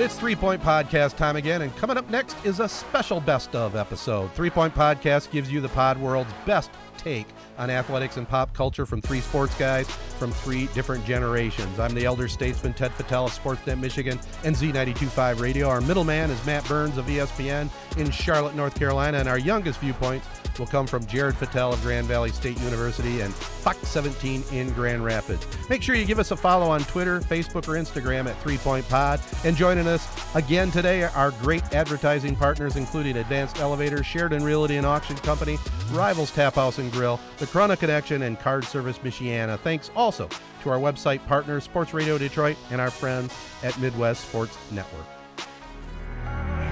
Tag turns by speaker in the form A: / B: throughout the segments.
A: It's Three Point Podcast time again, and coming up next is a special best of episode. Three Point Podcast gives you the pod world's best take on athletics and pop culture from three sports guys from three different generations. I'm the elder statesman Ted Fattel of Sportsnet Michigan and Z925 Radio. Our middleman is Matt Burns of ESPN in Charlotte, North Carolina, and our youngest viewpoints will come from Jared Fattel of Grand Valley State University and Fox 17 in Grand Rapids. Make sure you give us a follow on Twitter, Facebook, or Instagram at Three Point Pod. And joining us again today are great advertising partners, including Advanced Elevators, Sheridan Realty and Auction Company, Rivals Tap House and Grill, The Corunna Connection, and Card Service Michiana. Thanks also to our website partners, Sports Radio Detroit, and our friends at Midwest Sports Network.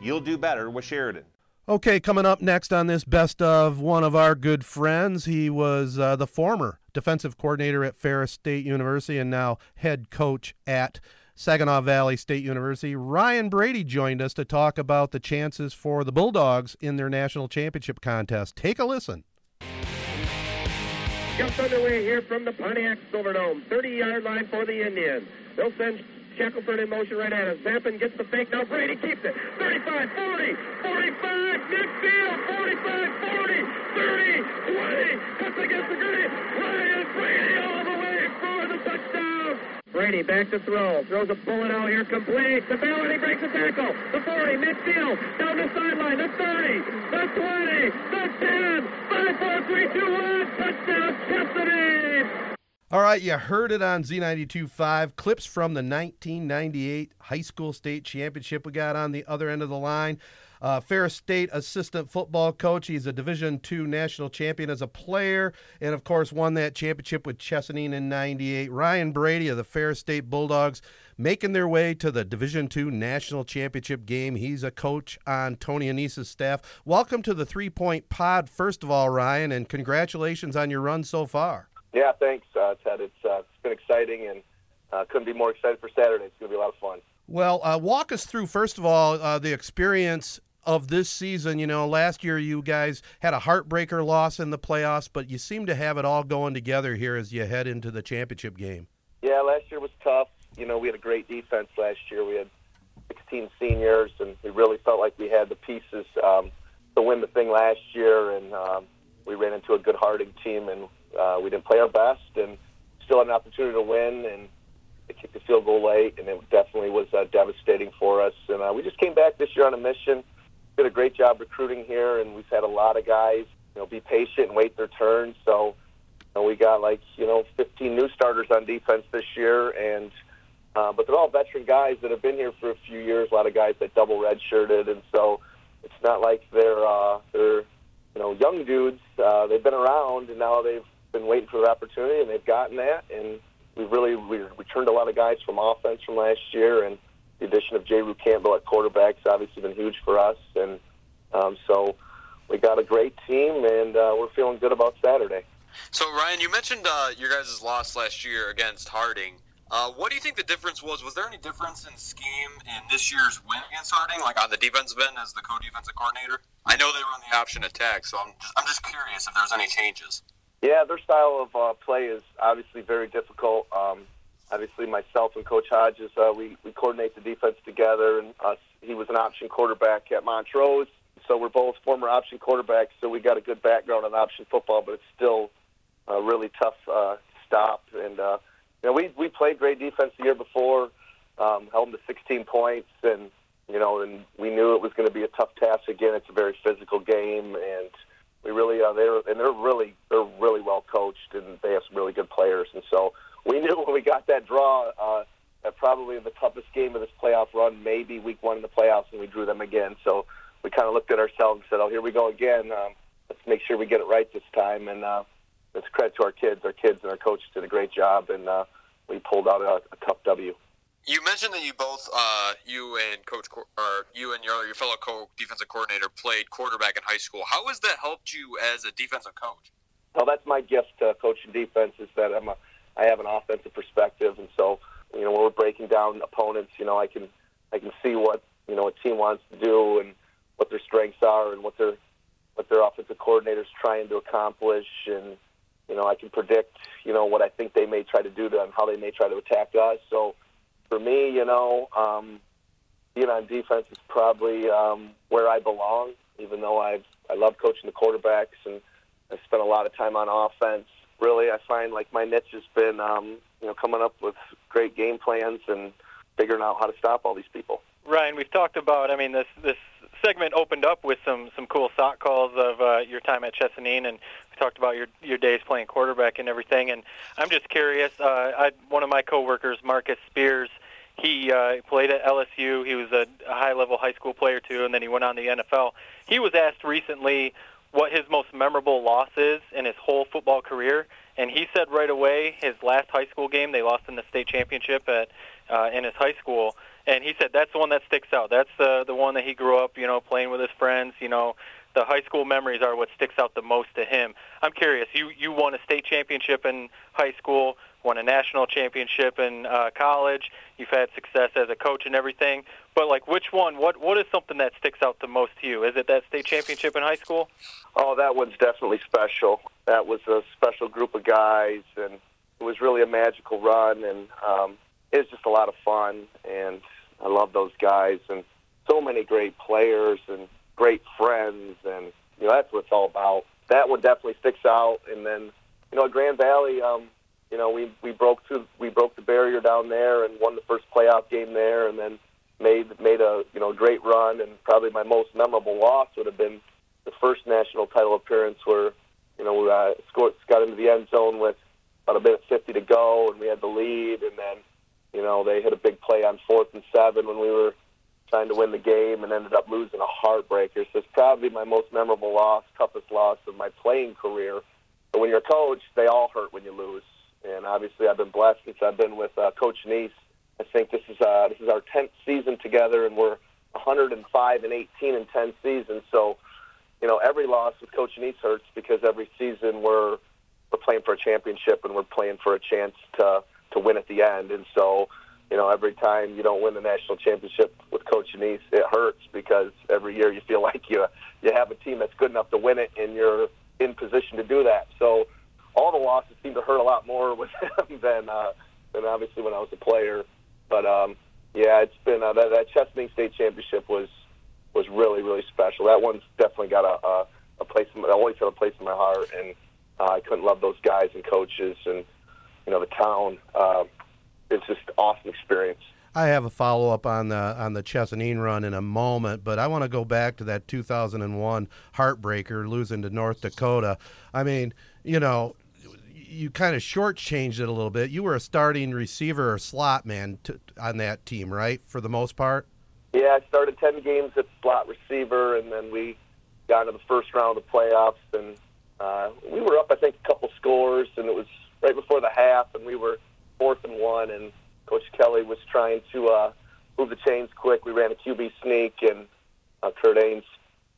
B: You'll do better with Sheridan.
A: Okay, coming up next on this best of one of our good friends. He was uh, the former defensive coordinator at Ferris State University and now head coach at Saginaw Valley State University. Ryan Brady joined us to talk about the chances for the Bulldogs in their national championship contest. Take a listen.
C: Just underway here from the Pontiac Silverdome. 30 yard line for the Indians. They'll send Shackelford in motion right at us. Zappin gets the fake. Now Brady keeps it. 35, 40, 45, midfield, 45, 40, 30, 20. Cuts against the gritty. Ryan Brady all the way for the touchdown. Brady back to throw. Throws a bullet out here, complete. The ball, he breaks the tackle. The 40, midfield, down the sideline. The 30, the 20, the 10, 5, 4, 3, 2, 1. Touchdown, Chesaning.
A: All right, you heard it on Z92.5. Clips from the 1998 high school state championship we got on the other end of the line. Uh, Ferris State assistant football coach. He's a Division II national champion as a player, and of course won that championship with Chesaning in '98. Ryan Brady of the Ferris State Bulldogs making their way to the Division II national championship game. He's a coach on Tony Annese's staff. Welcome to the Three Point Pod, first of all, Ryan, and congratulations on your run so far.
D: Yeah, thanks, uh, Ted. It's uh, it's been exciting, and uh, couldn't be more excited for Saturday. It's going to be a lot of fun.
A: Well, uh, walk us through first of all uh, the experience of this season. You know, last year you guys had a heartbreaker loss in the playoffs, but you seem to have it all going together here as you head into the championship game.
D: Yeah, last year was tough. You know, we had a great defense last year. We had 16 seniors, and we really felt like we had the pieces um, to win the thing last year. And um, we ran into a good Harding team, and uh, we didn't play our best, and still had an opportunity to win. And they kicked the field goal late, and it definitely was uh, devastating for us. And uh, we just came back this year on a mission. Did a great job recruiting here, and we've had a lot of guys, you know, be patient and wait their turn. So, you know, we got like you know 15 new starters on defense this year, and uh, but they're all veteran guys that have been here for a few years. A lot of guys that double redshirted, and so it's not like they're uh, they're you know young dudes. Uh, they've been around, and now they've been waiting for the opportunity, and they've gotten that. And we really we returned a lot of guys from offense from last year, and the addition of Jayru Campbell at quarterback has obviously been huge for us. And um, so we got a great team, and uh, we're feeling good about Saturday.
E: So Ryan, you mentioned uh, your guys' loss last year against Harding. Uh, what do you think the difference was? Was there any difference in scheme in this year's win against Harding, like on the defensive end as the co-defensive coordinator? I know they run the option attack, so I'm just, I'm just curious if there's any changes.
D: Yeah, their style of uh, play is obviously very difficult. Um, obviously, myself and Coach Hodges, uh, we, we coordinate the defense together, and us, he was an option quarterback at Montrose. So we're both former option quarterbacks, so we got a good background in option football, but it's still uh, really tough uh, stop. And uh, you know, we we played great defense the year before, um, held them to 16 points, and you know, and we knew it was going to be a tough task again. It's a very physical game, and we really uh, they're and they're really they're really well coached, and they have some really good players. And so we knew when we got that draw. Uh, that probably the toughest game of this playoff run, maybe week one in the playoffs, and we drew them again. So we kind of looked at ourselves and said, "Oh, here we go again. Um, let's make sure we get it right this time." And uh, it's credit to our kids. Our kids and our coaches did a great job, and uh, we pulled out a, a tough W.
E: You mentioned that you both, uh, you and Coach, or you and your your fellow co-defensive coordinator played quarterback in high school. How has that helped you as a defensive coach?
D: Well, that's my gift to coaching defense is that I'm a, I have an offensive perspective, and so you know, when we're breaking down opponents, you know, I can I can see what you know a team wants to do and what their strengths are and what their what their offensive coordinator's trying to accomplish, and you know, I can predict you know what I think they may try to do to and how they may try to attack us. So for me, you know, um, being on defense is probably um, where I belong. Even though I I love coaching the quarterbacks and I spent a lot of time on offense. Really, I find like my niche has been um, you know, coming up with great game plans and figuring out how to stop all these people.
F: Ryan, we've talked about. I mean, this this segment opened up with some some cool sock calls of uh, your time at Chesaning, and we talked about your your days playing quarterback and everything. And I'm just curious. Uh, I one of my coworkers, Marcus Spears. He uh, played at LSU. He was a, a high-level high school player too, and then he went on the NFL. He was asked recently what his most memorable loss is in his whole football carear, and he said right away his last high school game they lost in the state championship at uh, in his high school, and he said that's the one that sticks out. That's the the one that he grew up, you know, playing with his friends. You know, the high school memories are what sticks out the most to him. I'm curious. You you won a state championship in high school, won a national championship in uh, college. You've had success as a coach and everything. But like, which one? What what is something that sticks out the most to you? Is it that state championship in high school?
D: Oh, that one's definitely special. That was a special group of guys, and it was really a magical run, and um, it was just a lot of fun. And I love those guys, and so many great players and great friends, and you know that's what it's all about. That one definitely sticks out. And then, you know, at Grand Valley, um, you know, we we broke through, we broke the barrier down there and won the first playoff game there, and then made made a you know great run, and probably my most memorable loss would have been the first national title appearance where you know we uh, scored, got into the end zone with about a minute 50 to go, and we had the lead, and then you know they hit a big play on fourth and seven when we were trying to win the game, and ended up losing a heartbreaker. So it's probably my most memorable loss, toughest loss of my playing career. But when you're a coach, they all hurt when you lose, and obviously I've been blessed since I've been with uh, Coach Neese I think this is uh, this is our tenth season together, and we're 105 and 18 in 10 seasons. So, you know, every loss with Coach Neese hurts because every season we're we're playing for a championship and we're playing for a chance to to win at the end. And so, you know, every time you don't win the national championship with Coach Neese, it hurts because every year you feel like you you have a team that's good enough to win it, and you're in position to do that. So, all the losses seem to hurt a lot more with him than uh, than obviously when I was a player. But um, yeah, it's been uh, that, that Chesaning State Championship was was really really special. That one's definitely got a a, a place. In, my, always had a place in my heart, and uh, I couldn't love those guys and coaches and you know the town. Uh, it's just awesome experience.
A: I have a follow up on the on the Chesaning run in a moment, but I want to go back to that 2001 heartbreaker losing to North Dakota. I mean, you know, you kind of shortchanged it a little bit. You were a starting receiver or slot man to, on that team, right, for the most part?
D: Yeah, I started 10 games at slot receiver, and then we got into the first round of the playoffs, and uh, we were up, I think, a couple scores, and it was right before the half, and we were fourth and one, and Coach Kelly was trying to uh, move the chains quick. We ran a QB sneak, and uh, Curt Anes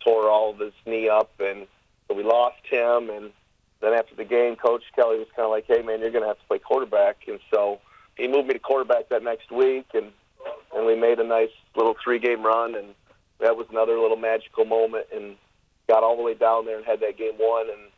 D: tore all of his knee up, and so we lost him, and then after the game, Coach Kelly was kind of like, "Hey, man, you're going to have to play quarterback," and so he moved me to quarterback that next week, and and we made a nice little three-game run, and that was another little magical moment, and got all the way down there and had that game won, and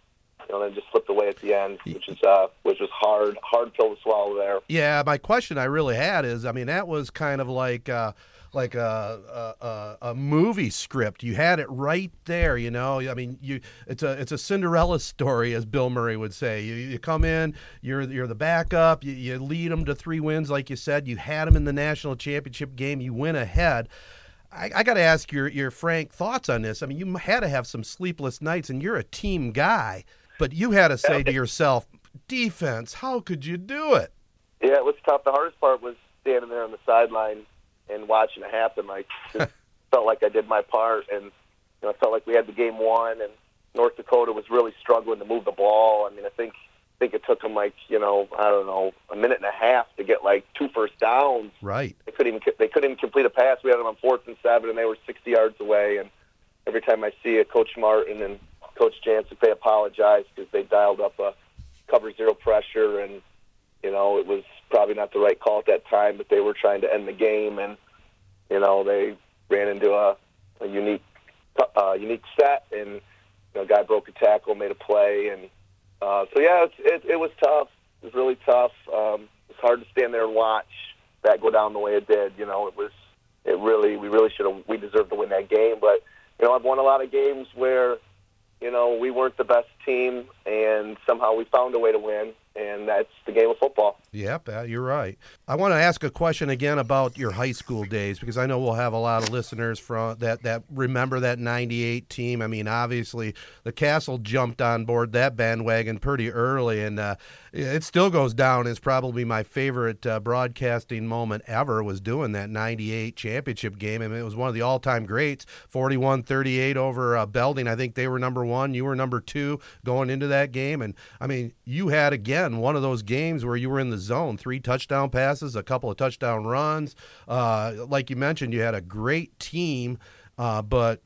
D: you know, then just slipped away at the end, which is uh, which was hard, hard pill to swallow there.
A: Yeah, my question I really had is, I mean, that was kind of like. Uh, like a, a a movie script. You had it right there. You know, I mean, you it's a it's a Cinderella story, as Bill Murray would say. You, you come in, you're you're the backup. You, you lead them to three wins, like you said. You had them in the national championship game. You win ahead. I, I got to ask your your frank thoughts on this. I mean, you had to have some sleepless nights, and you're a team guy, but you had to say to yourself, defense, how could you do it?
D: Yeah, it was tough. The hardest part was standing there on the sideline and watching it happen. I just felt like I did my part, and you know, I felt like we had the game won, and North Dakota was really struggling to move the ball. I mean, I think I think it took them like you know I don't know a minute and a half to get like two first downs.
A: Right.
D: They couldn't even they couldn't even complete a pass. We had them on fourth and seven, and they were 60 yards away. And every time I see it, Coach Martin and Coach Jancek, they apologize because they dialed up a cover zero pressure, and you know it was probably not the right call at that time, but they were trying to end the game, and you know they ran into a, a unique uh, unique set, and you know, guy broke a tackle, made a play, and uh, so yeah, it, it, it was tough. It was really tough. Um, it's hard to stand there and watch that go down the way it did. You know, it was it really we really should have we deserved to win that game, but you know I've won a lot of games where you know we weren't the best team, and somehow we found a way to win and that's the game of football.
A: Yep, uh, you're right. I want to ask a question again about your high school days because I know we'll have a lot of listeners from that that remember that '98 team. I mean, obviously the Castle jumped on board that bandwagon pretty early, and uh, it still goes down as probably my favorite uh, broadcasting moment ever. Was doing that '98 championship game, I mean, it was one of the all-time greats. 41-38 over uh, Belding. I think they were number one. You were number two going into that game, and I mean, you had again again one of those games where you were in the zone, three touchdown passes, a couple of touchdown runs. Uh, like you mentioned, you had a great team, uh, but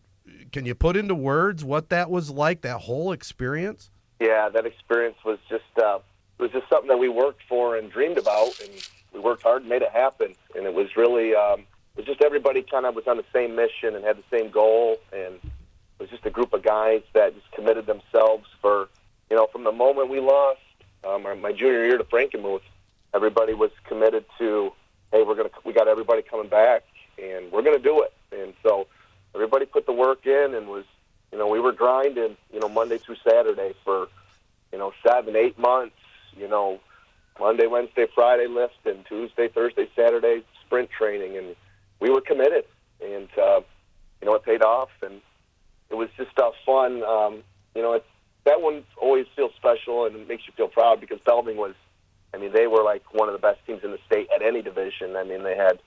A: can you put into words what that was like? That whole experience?
D: Yeah, that experience was just uh, it was just something that we worked for and dreamed about, and we worked hard and made it happen. And it was really um, it was just everybody kind of was on the same mission and had the same goal, and it was just a group of guys that just committed themselves for you know from the moment we lost um, my, junior year to Frankenmuth, everybody was committed to, hey, we're gonna we got everybody coming back, and we're gonna do it. And so everybody put the work in, and was you know we were grinding, you know Monday through Saturday for you know seven eight months, you know Monday Wednesday Friday lift, and Tuesday Thursday Saturday sprint training, and we were committed, and uh, you know it paid off, and it was just uh, fun. Um, you know, it's feels special and it makes you feel proud because Belding was, I mean, they were like one of the best teams in the state at any division. I mean, they had,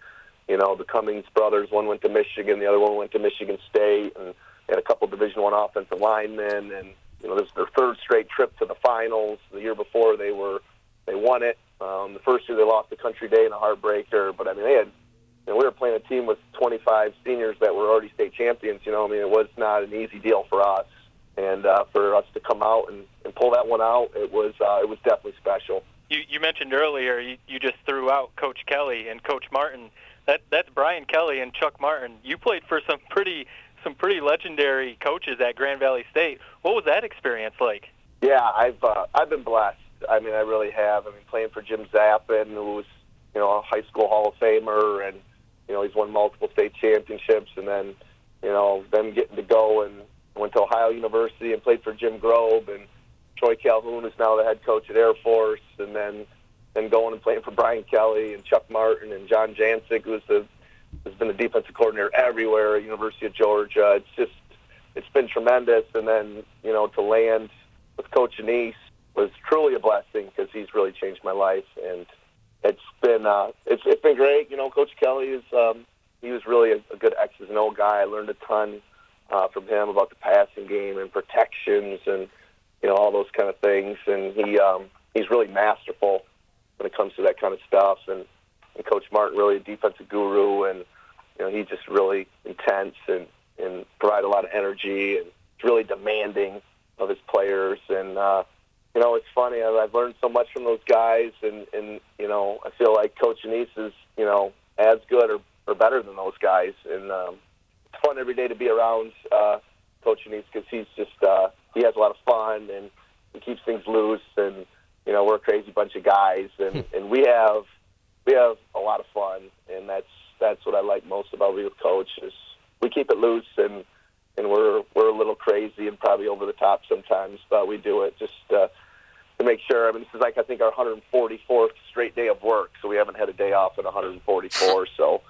D: you know, the Cummings brothers. One went to Michigan, the other one went to Michigan State, and they had a couple Division One offensive linemen. And you know, this is their third straight trip to the finals. The year before, they were they won it. Um, the first year, they lost the Country Day in a heartbreaker. But I mean, they had. Know, we were playing a team with 25 seniors that were already state champions. You know, I mean, it was not an easy deal for us and uh, for us to come out and, and pull that one out, it was uh, it was definitely special.
F: You, you mentioned earlier you, you just threw out Coach Kelly and Coach Martin. That that's Brian Kelly and Chuck Martin. You played for some pretty some pretty legendary coaches at Grand Valley State. What was that experience like?
D: Yeah, I've uh, I've been blessed. I mean, I really have. I mean, playing for Jim Zappin, who was you know a high school Hall of Famer, and you know he's won multiple state championships, and then you know them getting to go and went to Ohio University and played for Jim Grobe and Troy Calhoun is now the head coach at Air Force, and then then going and playing for Brian Kelly and Chuck Martin and John Jancek, who's the has been the defensive coordinator everywhere at University of Georgia. It's just it's been tremendous, and then you know to land with Coach Annese was truly a blessing because he's really changed my life, and it's been uh, it's it's been great. You know, Coach Kelly is um, he was really a, a good X's and O guy. I learned a ton uh, from him about the passing game and protections and you know all those kind of things. And he um, he's really masterful when it comes to that kind of stuff. And, and Coach Martin really a defensive guru, and you know he's just really intense and and provide a lot of energy and really demanding of his players. And uh, you know it's funny I've learned so much from those guys, and and you know I feel like Coach Annese is you know as good or or better than those guys. And um, it's fun every day to be around uh, Coach Annese because he's just uh, he has a lot of fun and he keeps things loose and you know we're a crazy bunch of guys and and we have we have a lot of fun and that's that's what I like most about being a coach is we keep it loose and and we're we're a little crazy and probably over the top sometimes, but we do it just uh, to make sure. I mean, this is like I think our 144th straight day of work, so we haven't had a day off in 144. so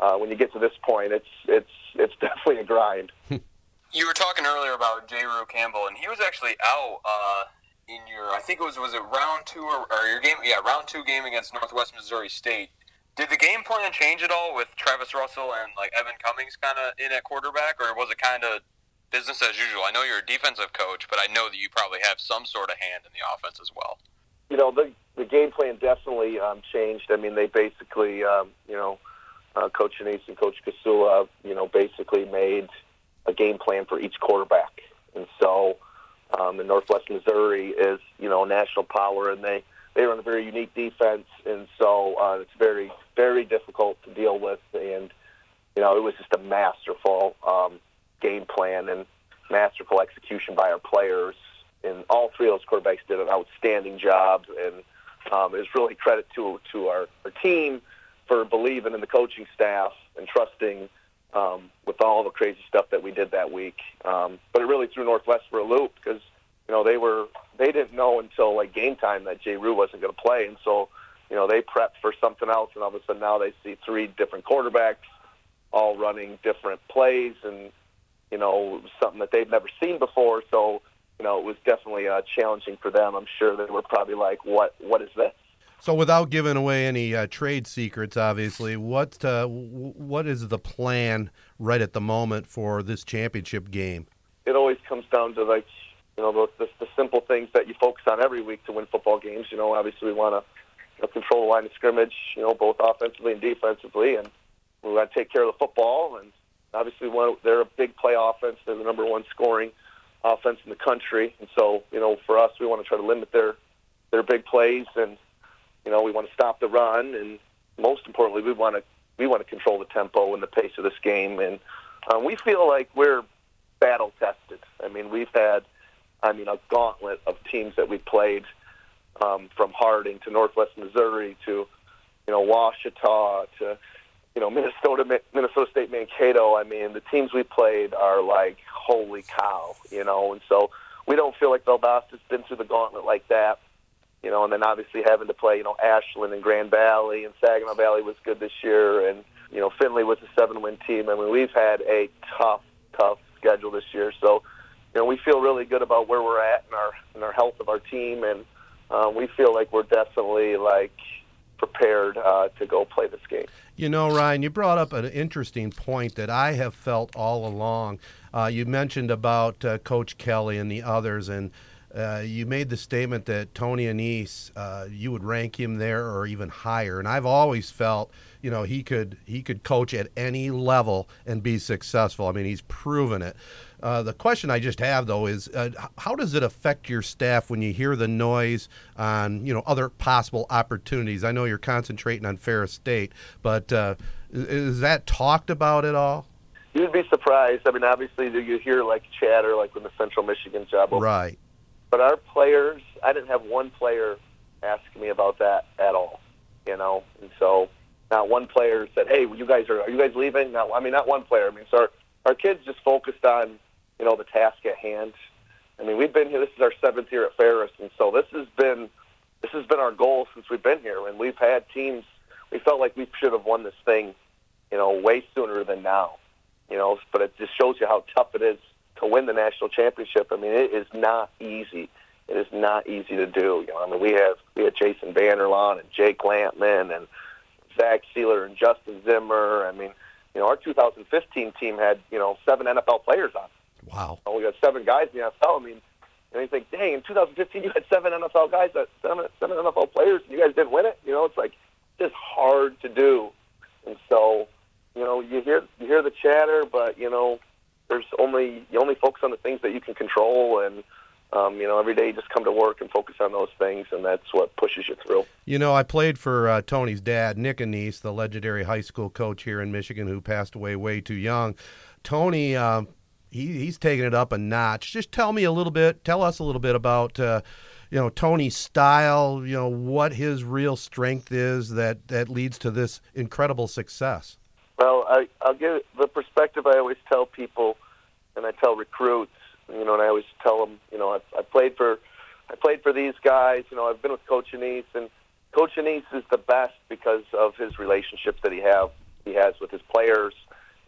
D: uh, when you get to this point, it's it's it's definitely a grind.
E: you were talking earlier about Jayru Campbell, and he was actually out uh, in your I think it was was it round two or, or your game? Yeah, round two game against Northwest Missouri State. Did the game plan change at all with Travis Russell and like Evan Cummings kind of in at quarterback, or was it kind of business as usual? I know you're a defensive coach, but I know that you probably have some sort of hand in the offense as well.
D: You know, the the game plan definitely um, changed. I mean, they basically, um, you know, uh, Coach Annese and Coach Kasula, you know, basically made a game plan for each quarterback, and so um, in Northwest Missouri is you know a national power, and they they run a very unique defense, and so uh, it's very very difficult to deal with. And you know, it was just a masterful um, game plan and masterful execution by our players. And all three of those quarterbacks did an outstanding job, and um, it's really credit to to our, our team for believing in the coaching staff and trusting um, with all the crazy stuff that we did that week. Um, but it really threw Northwest for a loop because you know they were they didn't know until like game time that Jayru wasn't going to play, and so you know they prepped for something else, and all of a sudden now they see three different quarterbacks all running different plays, and you know something that they've never seen before. So you know it was definitely uh, challenging for them. I'm sure they were probably like, "What what is this?"
A: So, without giving away any uh, trade secrets, obviously, what uh, what is the plan right at the moment for this championship game?
D: It always comes down to like you know the, the, the simple things that you focus on every week to win football games. You know, obviously we want to you know, control the line of scrimmage, you know, both offensively and defensively, and we want to take care of the football. And obviously, one, they're a big play offense. They're the number one scoring offense in the country, and so you know, for us, we want to try to limit their their big plays and you know, we want to stop the run, and most importantly, we want to we want to control the tempo and the pace of this game. And um, we feel like we're battle tested. I mean, we've had, I mean, a gauntlet of teams that we've played um, from Harding to Northwest Missouri to, you know, Ouachita to, you know, Minnesota, Minnesota State, Mankato. I mean, the teams we played are like, holy cow, you know, and so we don't feel like Valdosta's been through the gauntlet like that you know, and then obviously having to play, you know, Ashland and Grand Valley and Saginaw Valley was good this year, and you know, Findlay was a seven-win team. I mean, we've had a tough, tough schedule this year, so you know, we feel really good about where we're at and our and our health of our team, and uh, we feel like we're definitely like prepared uh, to go play this game.
A: You know, Ryan, you brought up an interesting point that I have felt all along. Uh, you mentioned about uh, Coach Kelly and the others, and uh, you made the statement that Tony Annese, uh, you would rank him there or even higher, and I've always felt, you know, he could he could coach at any level and be successful. I mean, he's proven it. Uh, the question I just have though is, uh, how does it affect your staff when you hear the noise on, you know, other possible opportunities? I know you're concentrating on Ferris State, but uh, is that talked about at all?
D: You'd be surprised. I mean, obviously, you hear like chatter, like when the Central Michigan job opened.
A: Right
D: but our players, I didn't have one player ask me about that at all, you know. And so, not one player said, "Hey, you guys are are you guys leaving?" No, I mean, not one player. I mean, so our, our kids just focused on, you know, the task at hand. I mean, we've been here. This is our seventh year at Ferris, and so this has been this has been our goal since we've been here. And we've had teams. We felt like we should have won this thing, you know, way sooner than now. You know, but it just shows you how tough it is to win the national championship. I mean, it is not easy. It is not easy to do. You know, I mean, we have we had Jason Vander Laan and Jake Lampman and Zach Sieler and Justin Zimmer. I mean, you know, our 2015 team had you know seven NFL players on.
A: Wow.
D: And we got seven guys in the NFL. I mean, and you think, dang, in 2015 you had seven NFL guys, that seven seven NFL players, and you guys didn't win it. You know, it's like just hard to do. And so, you know, you hear you hear the chatter, but you know, there's only you only focus on the things that you can control and um, you know, every day you just come to work and focus on those things, and that's what pushes you through.
A: You know, I played for uh, Tony's dad, Nick Annese, the legendary high school coach here in Michigan, who passed away way too young. Tony, uh, he, he's taking it up a notch. Just tell me a little bit, tell us a little bit about, uh, you know, Tony's style. You know, what his real strength is that that leads to this incredible success.
D: Well, I, I'll give the perspective I always tell people, and I tell recruits, you know, and I always tell them, you know, I, I played for, I played for these guys. You know, I've been with Coach Annese, and Coach Annese is the best because of his relationships that he have, he has with his players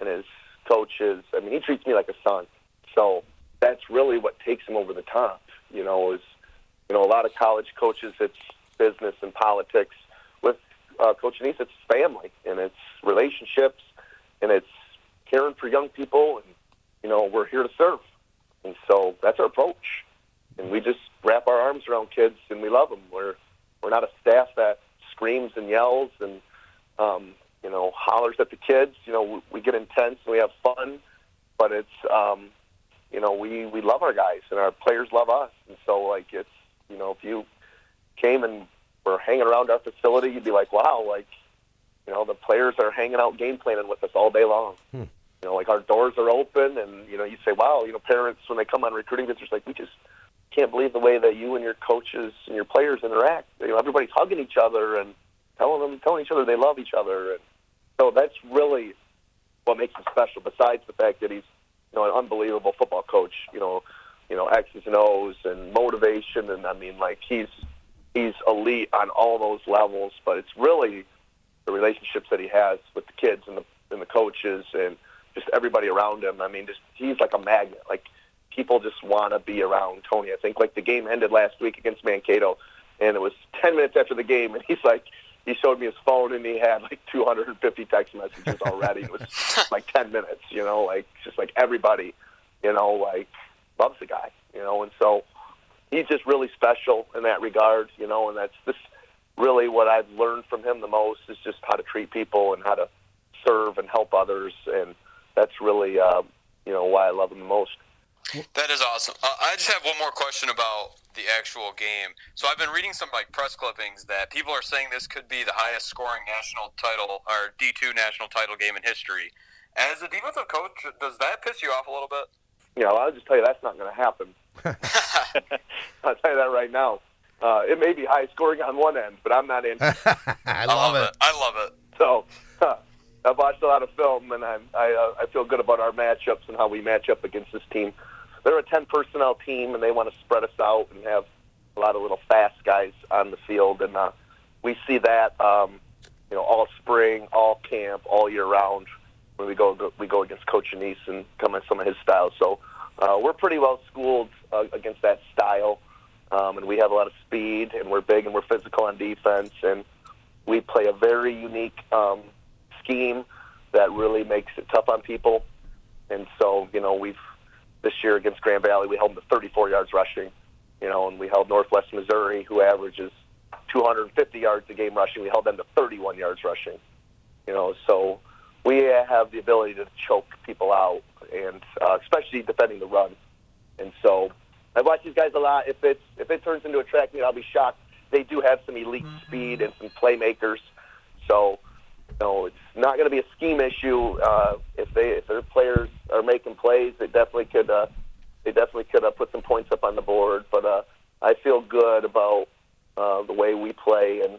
D: and his coaches. I mean, he treats me like a son. So that's really what takes him over the top. You know, is you know a lot of college coaches, it's business and politics. Uh, Coach Annese, it's family and it's relationships and it's caring for young people, and you know we're here to serve. And so that's our approach. And we just wrap our arms around kids and we love them. We're we're not a staff that screams and yells and um, you know hollers at the kids. You know we, we get intense and we have fun, but it's um, you know we we love our guys and our players love us. And so like it's you know if you came and were hanging around our facility, you'd be like, wow, like you know the players are hanging out game planning with us all day long.
A: Hmm.
D: You know, like our doors are open, and you know, you say, "Wow!" You know, parents when they come on recruiting visits, like we just can't believe the way that you and your coaches and your players interact. You know, everybody's hugging each other and telling them, telling each other they love each other, and so that's really what makes him special. Besides the fact that he's, you know, an unbelievable football coach. You know, you know X's and O's and motivation, and I mean, like he's he's elite on all those levels. But it's really the relationships that he has with the kids and the and the coaches and just everybody around him. I mean, just he's like a magnet. Like people just want to be around Tony. I think like the game ended last week against Mankato, and it was ten minutes after the game, and he's like, he showed me his phone, and he had like 250 text messages already. it was like ten minutes, you know, like just like everybody, you know, like loves the guy, you know, and so he's just really special in that regard, you know, and that's this really what I've learned from him the most is just how to treat people and how to serve and help others, and that's really uh, you know why I love him the most.
E: That is awesome. Uh, I just have one more question about the actual game. So I've been reading some like press clippings that people are saying this could be the highest scoring national title or D2 national title game in history. As a defensive coach, does that piss you off a little bit?
D: You know, I'll just tell you that's not going to happen. I'll tell you that right now. Uh, it may be high scoring on one end, but I'm not in. It.
A: I love it.
E: I love it.
D: So huh, I've watched a lot of film, and I'm, I uh, I feel good about our matchups and how we match up against this team. They're a 10 personnel team, and they want to spread us out and have a lot of little fast guys on the field, and uh, we see that um, you know all spring, all camp, all year round when we go we go against Coach Annese and come in some of his styles. So uh, we're pretty well schooled uh, against that style, um, and we have a lot of speed, and we're big and we're physical on defense, and we play a very unique um, scheme that really makes it tough on people. And so, you know, we've this year against Grand Valley, we held them to 34 yards rushing, you know, and we held Northwest Missouri, who averages 250 yards a game rushing. We held them to 31 yards rushing, you know. So we have the ability to choke people out, and uh, especially defending the run. And so I watch these guys a lot. If it's if it turns into a track meet, I'll be shocked. They do have some elite speed and some playmakers. So you know, it's not going to be a scheme issue. Uh, if they if their players are making plays, they definitely could uh, they definitely could uh, put some points up on the board. But uh, I feel good about uh, the way we play and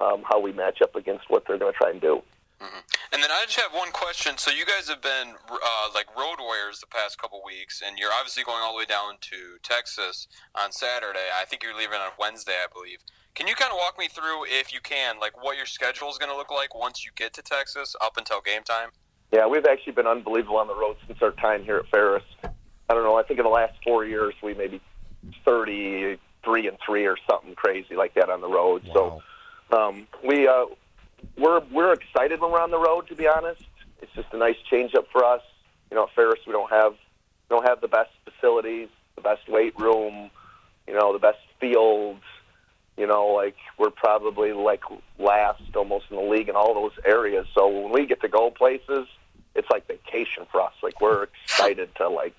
D: um, how we match up against what they're going to try and do.
E: And then I just have one question. So you guys have been uh, like road warriors the past couple weeks, and you're obviously going all the way down to Texas on Saturday. I think you're leaving on Wednesday, I believe. Can you kind of walk me through, if you can, like what your schedule is going to look like once you get to Texas up until game time?
D: Yeah, we've actually been unbelievable on the road since our time here at Ferris. I don't know. I think in the last four years we maybe thirty-three and three or something crazy like that on the road.
A: Wow.
D: So um, we uh, we're we're excited when we're on the road. To be honest, it's just a nice change up for us. You know, at Ferris we don't have we don't have the best facilities, the best weight room, you know, the best fields. You know, like we're probably like last almost in the league in all those areas. So when we get to go places, it's like vacation for us. Like we're excited to like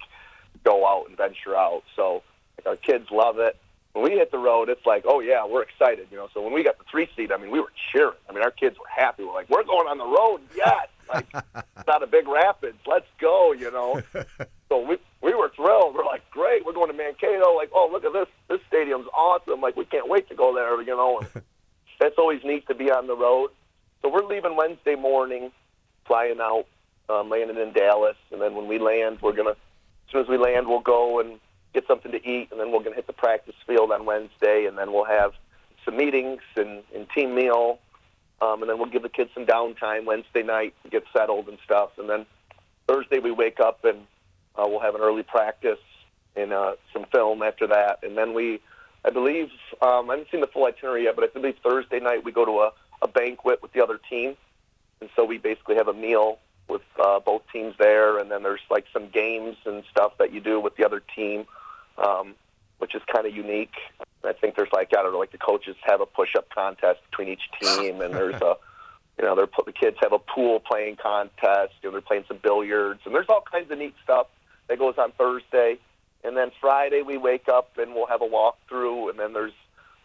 D: go out and venture out. So like our kids love it. When we hit the road, it's like, oh yeah, we're excited, you know. So when we got the three seat, I mean, we were cheering. I mean, our kids were happy. We're like, we're going on the road, yes. Like it's not a big rapids, let's go, you know. So we we were thrilled. We're like, great, we're going to Mankato. Like, oh look at this, this stadium's awesome. Like we can't wait to go there, you know. And that's always neat to be on the road. So we're leaving Wednesday morning, flying out, um, landing in Dallas, and then when we land, we're gonna as soon as we land, we'll go and get something to eat, and then we're gonna hit the practice field on Wednesday, and then we'll have some meetings and, and team meal, um, and then we'll give the kids some downtime Wednesday night to get settled and stuff, and then Thursday we wake up and uh, we'll have an early practice and uh, some film after that, and then we, I believe, um, I haven't seen the full itinerary yet, but I believe Thursday night we go to a, a banquet with the other team, and so we basically have a meal with uh, both teams there, and then there's like some games and stuff that you do with the other team, um, which is kind of unique. I think there's like I don't know, like the coaches have a push-up contest between each team, and there's a you know they're the kids have a pool playing contest, you know they're playing some billiards, and there's all kinds of neat stuff that goes on Thursday, and then Friday we wake up and we'll have a walkthrough, and then there's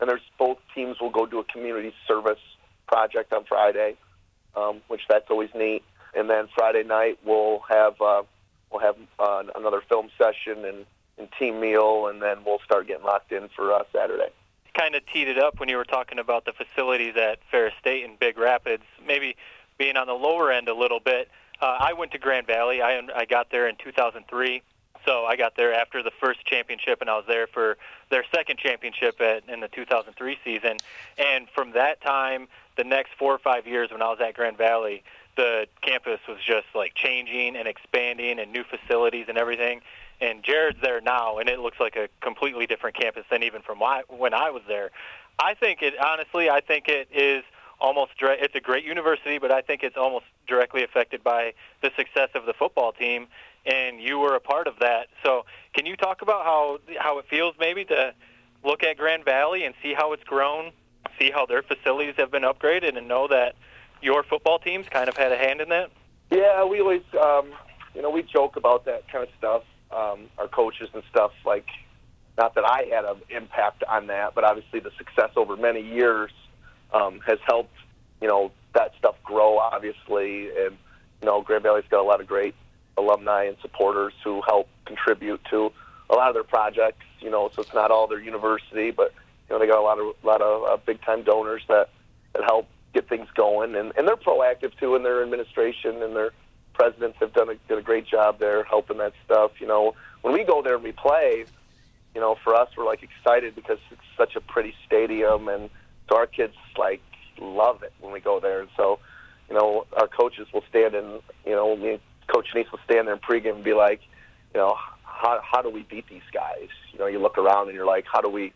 D: and there's both teams will go do a community service project on Friday, um, which that's always neat and then Friday night we'll have uh, we'll have uh, another film session and, and team meal, and then we'll start getting locked in for uh, Saturday.
F: Kind of teed it up when you were talking about the facilities at Ferris State and Big Rapids, maybe being on the lower end a little bit. Uh, I went to Grand Valley. I I got there in 2003. So I got there after the first championship, and I was there for their second championship at, in the 2003 season. And from that time, the next four or five years when I was at Grand Valley, the campus was just like changing and expanding and new facilities and everything. And Jared's there now, and it looks like a completely different campus than even from when I was there. I think it honestly, I think it is almost it's a great university, but I think it's almost directly affected by the success of the football team, and you were a part of that. So, can you talk about how how it feels maybe to look at Grand Valley and see how it's grown, see how their facilities have been upgraded, and know that your football teams kind of had a hand in that?
D: Yeah, we always, um, you know, we joke about that kind of stuff. Um, our coaches and stuff, like, not that I had an impact on that, but obviously the success over many years um, has helped, you know, that stuff grow, obviously. And, you know, Grand Valley's got a lot of great alumni and supporters who help contribute to a lot of their projects, you know, so it's not all their university, but, you know, they got a lot of, a lot of uh, big time donors that, that help get things going, and and they're proactive too, in their administration and their presidents have done a did a great job there helping that stuff. You know, when we go there and we play, you know, for us we're like excited because it's such a pretty stadium, and so our kids like love it when we go there, and so you know our coaches will stand in, you know, me, Coach Neese will stand there in pregame and be like, you know, how how do we beat these guys? You know, you look around and you're like, how do we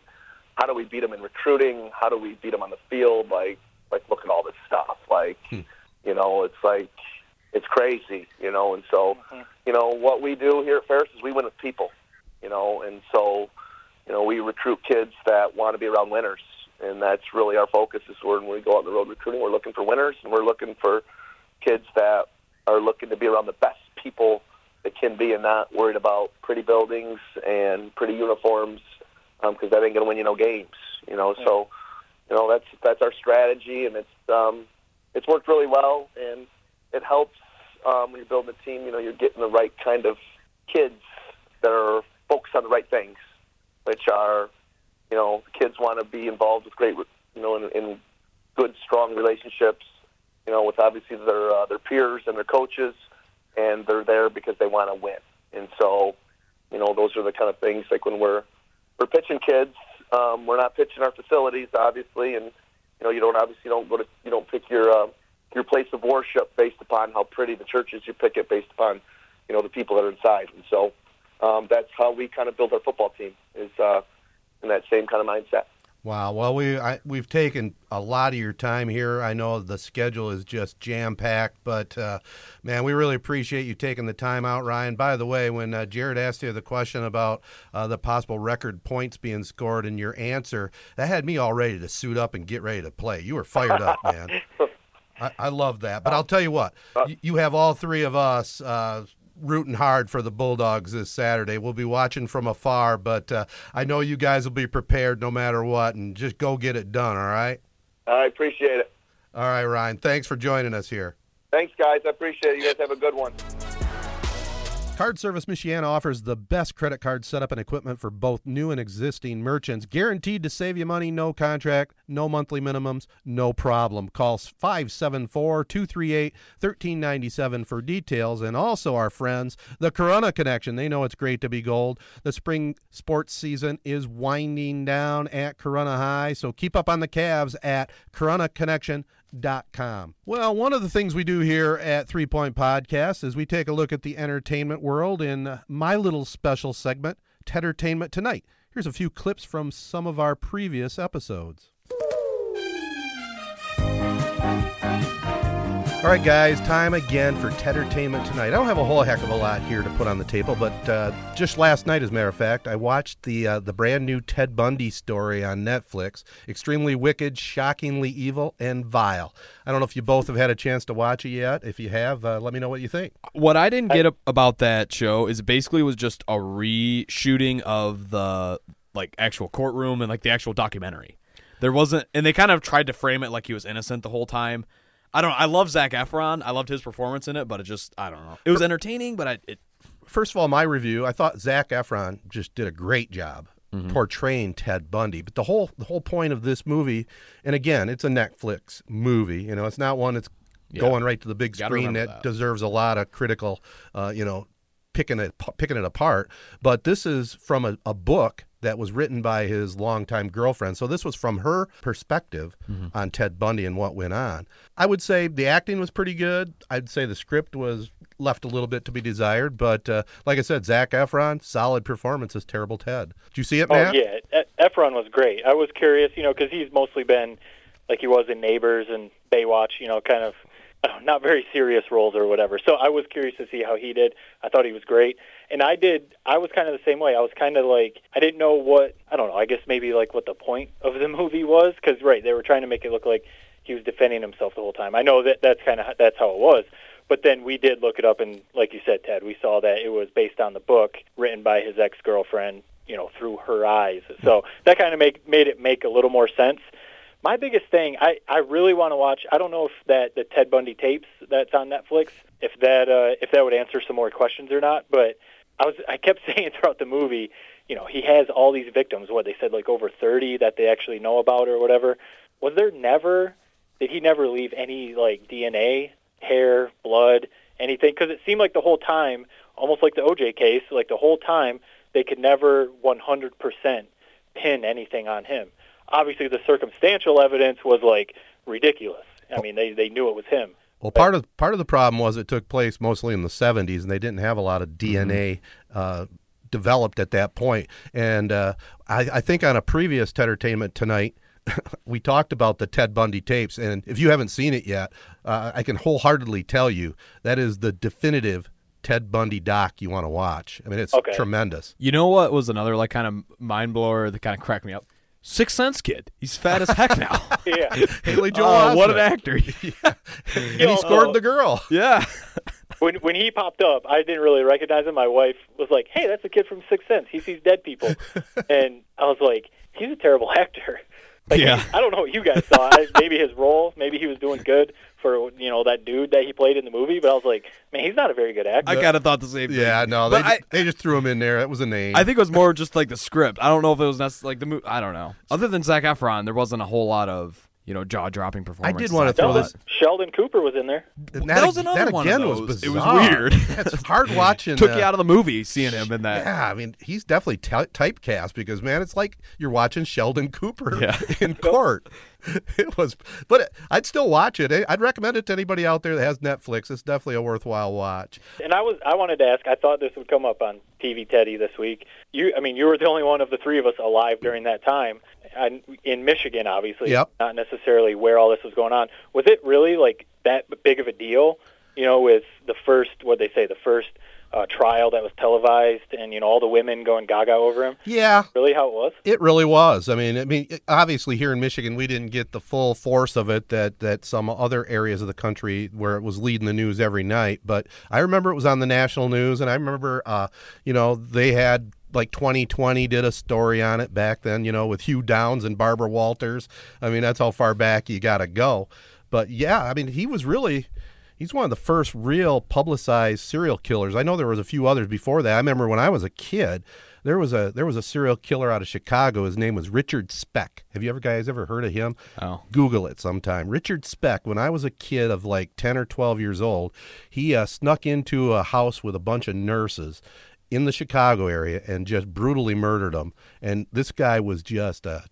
D: how do we beat them in recruiting? How do we beat them on the field? Like like look at all this stuff. Like, hmm. you know, it's like it's crazy, you know. And so, mm-hmm. you know, what we do here at Ferris is we win with people, you know. And so, you know, we recruit kids that want to be around winners, and that's really our focus. Is when we go out on the road recruiting, we're looking for winners, and we're looking for kids that are looking to be around the best people that can be, and not worried about pretty buildings and pretty uniforms, because um, that ain't gonna win you no games, you know. Yeah. So you know that's that's our strategy, and it's um, it's worked really well, and it helps um, when you're building a team. You know, you're getting the right kind of kids that are focused on the right things, which are you know kids want to be involved with great you know in, in good strong relationships. You know, with obviously their uh, their peers and their coaches, and they're there because they want to win. And so, you know, those are the kind of things like when we're we're pitching kids um, we're not pitching our facilities, obviously, and you know you don't obviously don't go to you don't pick your uh, your place of worship based upon how pretty the church is. You pick it based upon you know the people that are inside, and so um, that's how we kind of build our football team is uh, in that same kind of mindset.
A: Wow. Well, we I, we've taken a lot of your time here. I know the schedule is just jam packed, but uh, man, we really appreciate you taking the time out, Ryan. By the way, when uh, Jared asked you the question about uh, the possible record points being scored and your answer, that had me all ready to suit up and get ready to play. You were fired up, man. I, I love that. But I'll tell you what, uh, you, you have all three of us uh, rooting hard for the Bulldogs this Saturday. We'll be watching from afar, but uh, I know you guys will be prepared no matter what, and just go get it done. All right.
D: I appreciate it.
A: All right, Ryan. Thanks for joining us here.
D: Thanks, guys. I appreciate it. You guys have a good one.
A: Card Service Michiana offers the best credit card setup and equipment for both new and existing merchants. Guaranteed to save you money, no contract, no monthly minimums, no problem. Call 574 238 1397 for details. And also, our friends, the Corunna Connection. They know it's great to be gold. The spring sports season is winding down at Corunna High, so keep up on the Cavs at Corunna Connection Com. Well, one of the things we do here at Three Point Podcast is we take a look at the entertainment world in my little special segment, Entertainment Tonight. Here's a few clips from some of our previous episodes. All right, guys, time again for Tedtertainment tonight. I don't have a whole heck of a lot here to put on the table, but uh, just last night, as a matter of fact, I watched the uh, the brand new Ted Bundy story on Netflix. Extremely wicked, shockingly evil, and vile. I don't know if you both have had a chance to watch it yet. If you have, uh, let me know what you think.
G: What I didn't get about that show is it basically was just a reshooting of the like actual courtroom and like the actual documentary. There wasn't, and they kind of tried to frame it like he was innocent the whole time I don't know. I love Zac Efron. I loved his performance in it, but it just I don't know. It was entertaining, but I it.
A: First of all, my review, I thought Zac Efron just did a great job mm-hmm. portraying Ted Bundy. But the whole the whole point of this movie, and again, it's a Netflix movie. You know, it's not one that's yeah. going right to the big screen that, that, deserves a lot of critical, uh, you know, picking it picking it apart. But this is from a, a book that was written by his longtime girlfriend. So this was from her perspective mm-hmm. on Ted Bundy and what went on. I would say the acting was pretty good. I'd say the script was left a little bit to be desired, but uh, like I said, Zac Efron, solid performance as Terrible Ted. Did you see it, Matt?
F: Oh yeah, e- Efron was great. I was curious, you know, because he's mostly been like he was in Neighbors and Baywatch, you know, kind of not very serious roles or whatever. So I was curious to see how he did. I thought he was great. And I did I was kind of the same way. I was kind of like I didn't know what I don't know. I guess maybe like what the point of the movie was cuz right, they were trying to make it look like he was defending himself the whole time. I know that that's kind of that's how it was. But then we did look it up and like you said Ted, we saw that it was based on the book written by his ex-girlfriend, you know, through her eyes. So that kind of make made it make a little more sense my biggest thing, I, I really want to watch. I don't know if that the Ted Bundy tapes that's on Netflix, if that uh, if that would answer some more questions or not. But I was I kept saying throughout the movie, you know, he has all these victims. What they said, like over thirty that they actually know about or whatever. Was there never? Did he never leave any like DNA, hair, blood, anything? Because it seemed like the whole time, almost like the OJ case, like the whole time they could never 100% pin anything on him obviously the circumstantial evidence was like ridiculous. I mean, they they knew it was him.
A: Well, but, part of part of the problem was it took place mostly in the 70s, and they didn't have a lot of DNA mm-hmm. uh, developed at that point. And uh, I, I, think on a previous Entertainment tonight, we talked about the Ted Bundy tapes, and if you haven't seen it yet, uh, I can wholeheartedly tell you that is the definitive Ted Bundy doc you want to watch. I mean, it's okay. tremendous.
G: You know what was another like kind of mind blower that kind of cracked me up? Sixth Sense kid. He's fat as heck now.
F: yeah.
A: Haley Joel
G: uh, What an actor.
A: yeah. And he scored uh, the girl.
G: Yeah.
F: when when he popped up, I didn't really recognize him. My wife was like, "Hey, that's the kid from Sixth Sense. He sees dead people." and I was like, "He's a terrible actor." Like, yeah. I don't know what you guys saw. maybe his role, maybe he was doing good for you know that dude that he played in the movie, but I was like, man, he's not a very good actor.
G: I kind of thought the same thing.
A: Yeah, no, they just, I, they just threw him in there. That was a name.
G: I think it was more just like the script. I don't know if it was necessarily like the movie. I don't know. Other than Zac Efron, there wasn't a whole lot of you know, jaw dropping performance.
A: I did want to throw this.
F: Sheldon Cooper was in there.
G: That, that was another
A: that
G: one
A: again
G: of
A: those. was
G: bizarre. It was weird.
A: it's hard watching.
G: Took
A: uh,
G: you out of the movie seeing him in that.
A: Yeah, I mean, he's definitely t- typecast because man, it's like you're watching Sheldon Cooper yeah. in court. it was, but I'd still watch it. I'd recommend it to anybody out there that has Netflix. It's definitely a worthwhile watch.
F: And I was, I wanted to ask. I thought this would come up on TV Teddy this week. You, I mean, you were the only one of the three of us alive during that time, and in Michigan, obviously,
A: yep.
F: not necessarily where all this was going on. Was it really like that big of a deal? You know, with the first, what they say, the first uh, trial that was televised, and you know all the women going gaga over him.
A: Yeah,
F: really, how it was.
A: It really was. I mean, I mean, obviously here in Michigan, we didn't get the full force of it that that some other areas of the country where it was leading the news every night. But I remember it was on the national news, and I remember, uh, you know, they had like 2020 did a story on it back then, you know, with Hugh Downs and Barbara Walters. I mean, that's how far back you got to go. But yeah, I mean, he was really He's one of the first real publicized serial killers. I know there was a few others before that. I remember when I was a kid, there was a there was a serial killer out of Chicago. His name was Richard Speck. Have you ever guys ever heard of him?
G: Oh.
A: Google it sometime. Richard Speck. When I was a kid of like ten or twelve years old, he uh, snuck into a house with a bunch of nurses in the Chicago area and just brutally murdered them. And this guy was just a.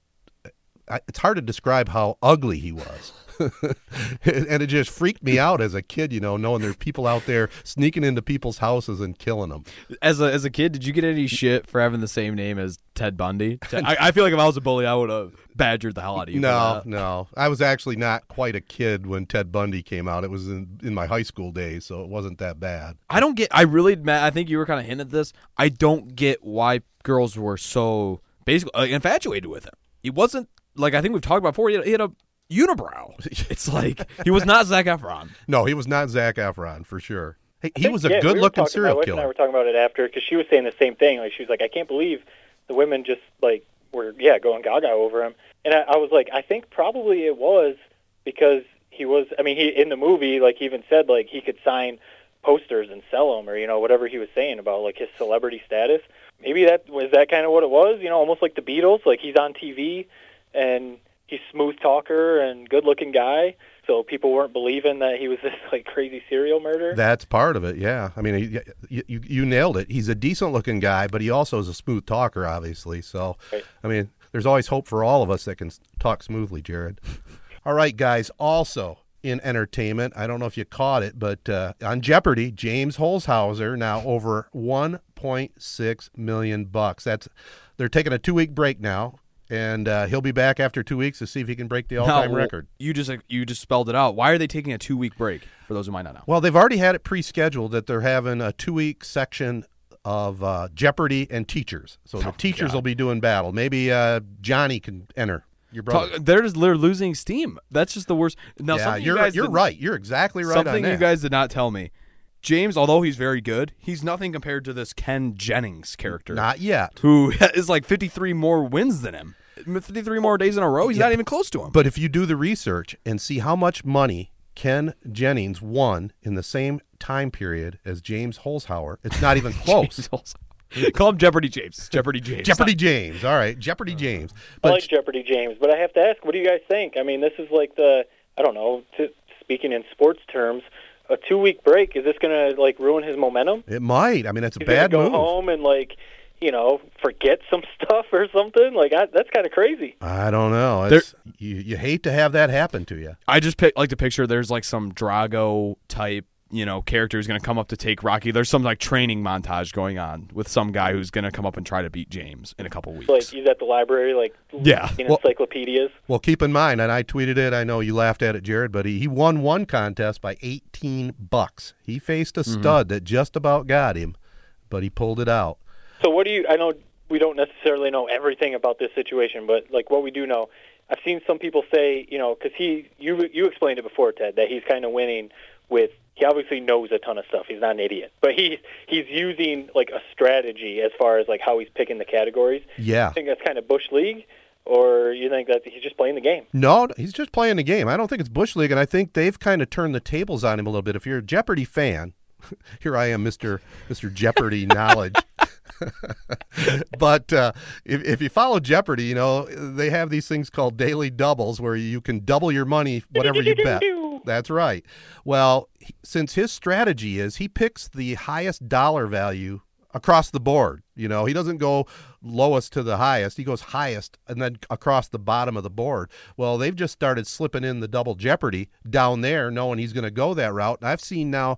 A: It's hard to describe how ugly he was. and it just freaked me out as a kid, you know, knowing there there's people out there sneaking into people's houses and killing them.
G: As a as a kid, did you get any shit for having the same name as Ted Bundy? I, I feel like if I was a bully, I would have badgered the hell out of you.
A: No, no. I was actually not quite a kid when Ted Bundy came out. It was in, in my high school days, so it wasn't that bad.
G: I don't get. I really, Matt. I think you were kind of hinting at this. I don't get why girls were so basically uh, infatuated with him. He wasn't like I think we've talked about before. He had, he had a unibrow. It's like he was not Zac Efron.
A: No, he was not Zac Efron for sure. He, he
F: think,
A: was a
F: yeah, we
A: good-looking
F: talking-
A: serial
F: my wife And I were talking about it after because she was saying the same thing. Like she was like, I can't believe the women just like were yeah going gaga over him. And I, I was like, I think probably it was because he was. I mean, he in the movie like he even said like he could sign posters and sell them or you know whatever he was saying about like his celebrity status. Maybe that was that kind of what it was. You know, almost like the Beatles. Like he's on TV and he's smooth talker and good looking guy. So people weren't believing that he was this like crazy serial murderer.
A: That's part of it, yeah. I mean, you, you, you nailed it. He's a decent-looking guy, but he also is a smooth talker, obviously. So,
F: Right.
A: I mean, there's always hope for all of us that can talk smoothly, Jared. All right, guys. Also in entertainment, I don't know if you caught it, but uh, on Jeopardy, James Holzhauer now over 1.6 million bucks. That's they're taking a two-week break now, and uh, he'll be back after two weeks to see if he can break the all-time
G: No,
A: record.
G: You just you just spelled it out. Why are they taking a two week break? For those who might not know.
A: Well, they've already had it pre-scheduled that they're having a two-week section of uh, Jeopardy and teachers. So the teachers will be doing battle. Maybe uh, Johnny can enter your brother.
G: They're just they're losing steam. That's just the worst. Now,
A: yeah, you're
G: you guys
A: you're
G: did-
A: right. You're exactly right. on
G: Something you guys did not tell me. James, although he's very good, he's nothing compared to this Ken Jennings character.
A: not yet.
G: who is like 53 more wins than him. 53 more days in a row. He's not even close to him.
A: But if you do the research and see how much money Ken Jennings won in the same time period as James Holzhauer, it's not even close.
G: Call him Jeopardy James. Jeopardy James.
A: Jeopardy James. All right, Jeopardy James.
F: I
A: But
F: like Jeopardy, James, but I have to ask, what do you guys think? I mean, this is like the I don't know. To, speaking in sports terms, a two week break is this going to like ruin his momentum?
A: it might. I mean, it's a
F: He's
A: bad
F: going to go
A: move.
F: home and like you know forget some stuff or something. Like I, that's kind of crazy.
A: I don't know.
G: There-
A: you you hate to have that happen to you.
G: I just pick, like to picture there's like some Drago type, you know, character who's going to come up to take Rocky. There's some like training montage going on with some guy who's going to come up and try to beat James in a couple weeks.
F: Like he's at the library, like
G: Yeah.
F: in
A: Well-
F: encyclopedias.
A: Well, keep in mind, and I tweeted it. I know you laughed at it, Jared, but he, he won one contest by 18 bucks. He faced a mm-hmm. stud that just about got him, but he pulled it out.
F: So what do you? I know we don't necessarily know everything about this situation, but like what we do know, I've seen some people say, you know, because he, you, you explained it before, Ted, that he's kind of winning with. He obviously knows a ton of stuff. He's not an idiot, but he's he's using like a strategy as far as like how he's picking the categories.
A: Yeah.
F: I think that's kind of bush league, or you think that he's just playing the game?
A: No, he's just playing the game. I don't think it's Bush League, and I think they've kind of turned the tables on him a little bit. If you're a Jeopardy fan, here I am, Mister Mister Jeopardy knowledge. but uh, if, if you follow Jeopardy, you know they have these things called daily doubles, where you can double your money whatever you bet. That's right. Well, he- since his strategy is he picks the highest dollar value across the board. You know, he doesn't go lowest to the highest. He goes highest and then across the bottom of the board. Well, they've just started slipping in the double jeopardy down there, knowing he's going to go that route. And I've seen now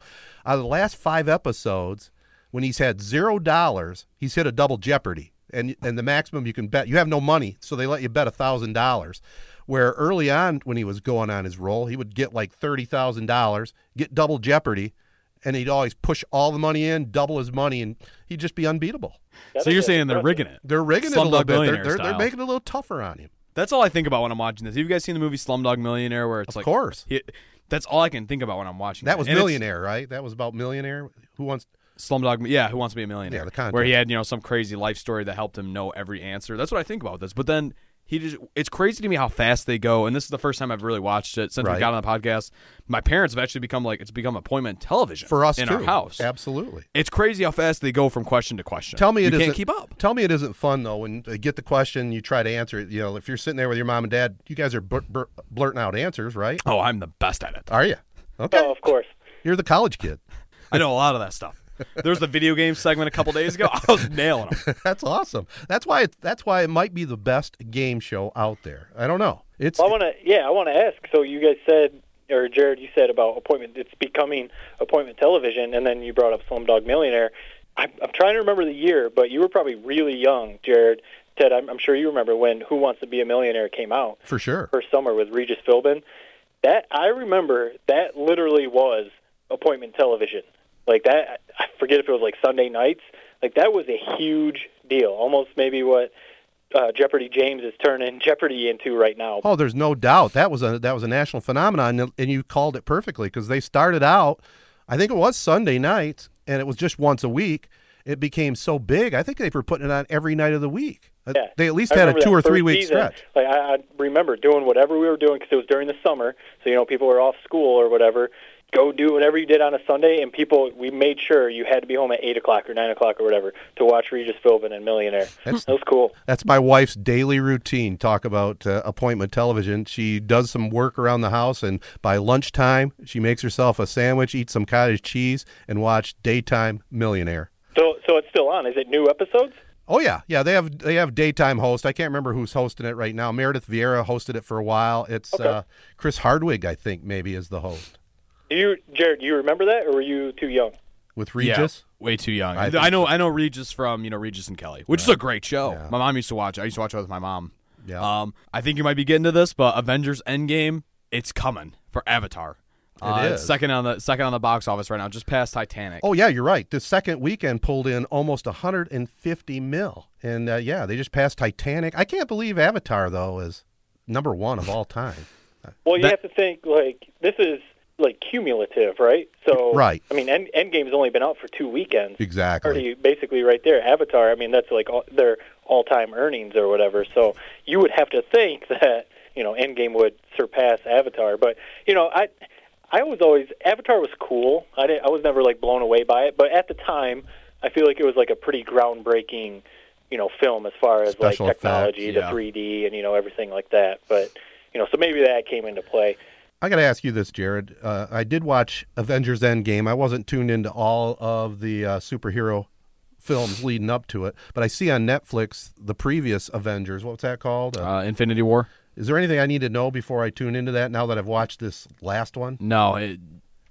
A: out of the last five episodes, when he's had zero dollars, he's hit a double jeopardy. And and the maximum you can bet you have no money, so they let you bet a thousand dollars. Where early on when he was going on his roll, he would get like thirty thousand dollars, get double jeopardy, and he'd always push all the money in, double his money, and he'd just be unbeatable.
G: so you're saying they're rigging it?
A: They're rigging it a little bit. They're, they're, they're making it a little tougher on him.
G: That's all I think about when I'm watching this. Have you guys seen the movie Slumdog Millionaire? Where it's
A: Of
G: like,
A: course.
G: he- that's all I can think about when I'm watching.
A: That was
G: And
A: millionaire, right? That was about millionaire. Who wants?
G: Slumdog, yeah, Who Wants to Be a Millionaire?
A: Yeah, the contest.
G: where he had you know some crazy life story that helped him know every answer. That's what I think about this. But then he just it's crazy to me how fast they go and this is the first time i've really watched it since
A: Right.
G: we got on the podcast my parents have actually become like it's become appointment television
A: For us
G: in
A: too.
G: our house
A: Absolutely.
G: it's crazy how fast they go from question to question
A: Tell me
G: you
A: it
G: can't
A: isn't-
G: keep up
A: Tell me it isn't fun though when they get the question, you try to answer it. You know, if you're sitting there with your mom and dad, you guys are bur- bur- blurting out answers, right?
G: oh i'm the best at it
A: Are you? Oh, okay.
F: Oh, of course.
A: You're the college kid.
G: i know a lot of that stuff there was the video game segment a couple days ago i was nailing them
A: that's awesome. That's why it, that's why it might be the best game show out there. I don't know. It's
F: Well, I want to, yeah, I want to ask. So you guys said, or Jared, you said about appointment. It's becoming appointment television, and then you brought up Slumdog Millionaire. I'm, I'm trying to remember the year, but you were probably really young, Jared. Ted, I'm, I'm sure you remember when Who Wants to Be a Millionaire came out
A: for sure.
F: first summer with Regis Philbin. That I remember. That literally was appointment television. Like that. I forget if it was like Sunday nights. Like that was a huge deal. Almost maybe what uh, Jeopardy James is turning Jeopardy into right now.
A: Oh, there's no doubt that was a that was a national phenomenon, and- and you called it perfectly because they started out. I think it was Sunday nights, and it was just once a week. It became so big. I think they were putting it on every night of the week. Uh,
F: Yeah.
A: They at least
F: I
A: had a two or three week
F: season,
A: stretch.
F: Like I, I remember doing whatever we were doing because it was during the summer, so you know people were off school or whatever. Go do whatever you did on a Sunday, and people we made sure you had to be home at eight o'clock or nine o'clock or whatever to watch Regis Philbin and Millionaire.
A: That's-
F: that was cool.
A: That's my wife's daily routine. Talk about uh, appointment television. She does some work around the house, and by lunchtime, she makes herself a sandwich, eats some cottage cheese, and watch daytime Millionaire.
F: So so it's still on. Is it new episodes?
A: Oh yeah, yeah. They have they have daytime host. I can't remember who's hosting it right now. Meredith Vieira hosted it for a while. It's
F: Okay.
A: uh, Chris Hardwick, I think, maybe is the host
F: you, Jared? Do you remember that, or were you too young?
A: with Regis.
G: Yeah, way too young.
A: I
G: I, know. I know Regis from you know Regis and Kelly, which is a great show.
A: Yeah.
G: My mom used to watch. it. I used to watch it with my mom.
A: Yeah.
G: Um, I think you might be getting to this, but Avengers Endgame, it's coming for Avatar. Uh, it's second on the second on the box office right now, just past Titanic.
A: Oh yeah, you're right. The second weekend pulled in almost 150 mil, and uh, yeah, they just passed Titanic. I can't believe Avatar though is number one of all time.
F: Well, you
G: That-
F: have to think like this is like cumulative, right? So
A: Right.
F: I mean, End, Endgame's only been out for two weekends.
A: Exactly.
F: Already basically right there. Avatar. I mean, that's like all, their all-time earnings or whatever. So you would have to think that you know Endgame would surpass Avatar. But you know, I I was always Avatar was cool. I didn't, I was never like blown away by it, but at the time, I feel like it was like a pretty groundbreaking you know film as far as
A: Special
F: like technology,
G: effects, yeah.
F: the 3D, and you know everything like that. But you know, so maybe that came into play.
A: I got to ask you this, Jared. Uh, I did watch Avengers Endgame. I wasn't tuned into all of the uh, superhero films leading up to it, but I see on Netflix the previous Avengers. What's that called? Uh,
G: Uh, Infinity War.
A: is there anything I need to know before I tune into that? Now that I've watched this last one,
G: No, it,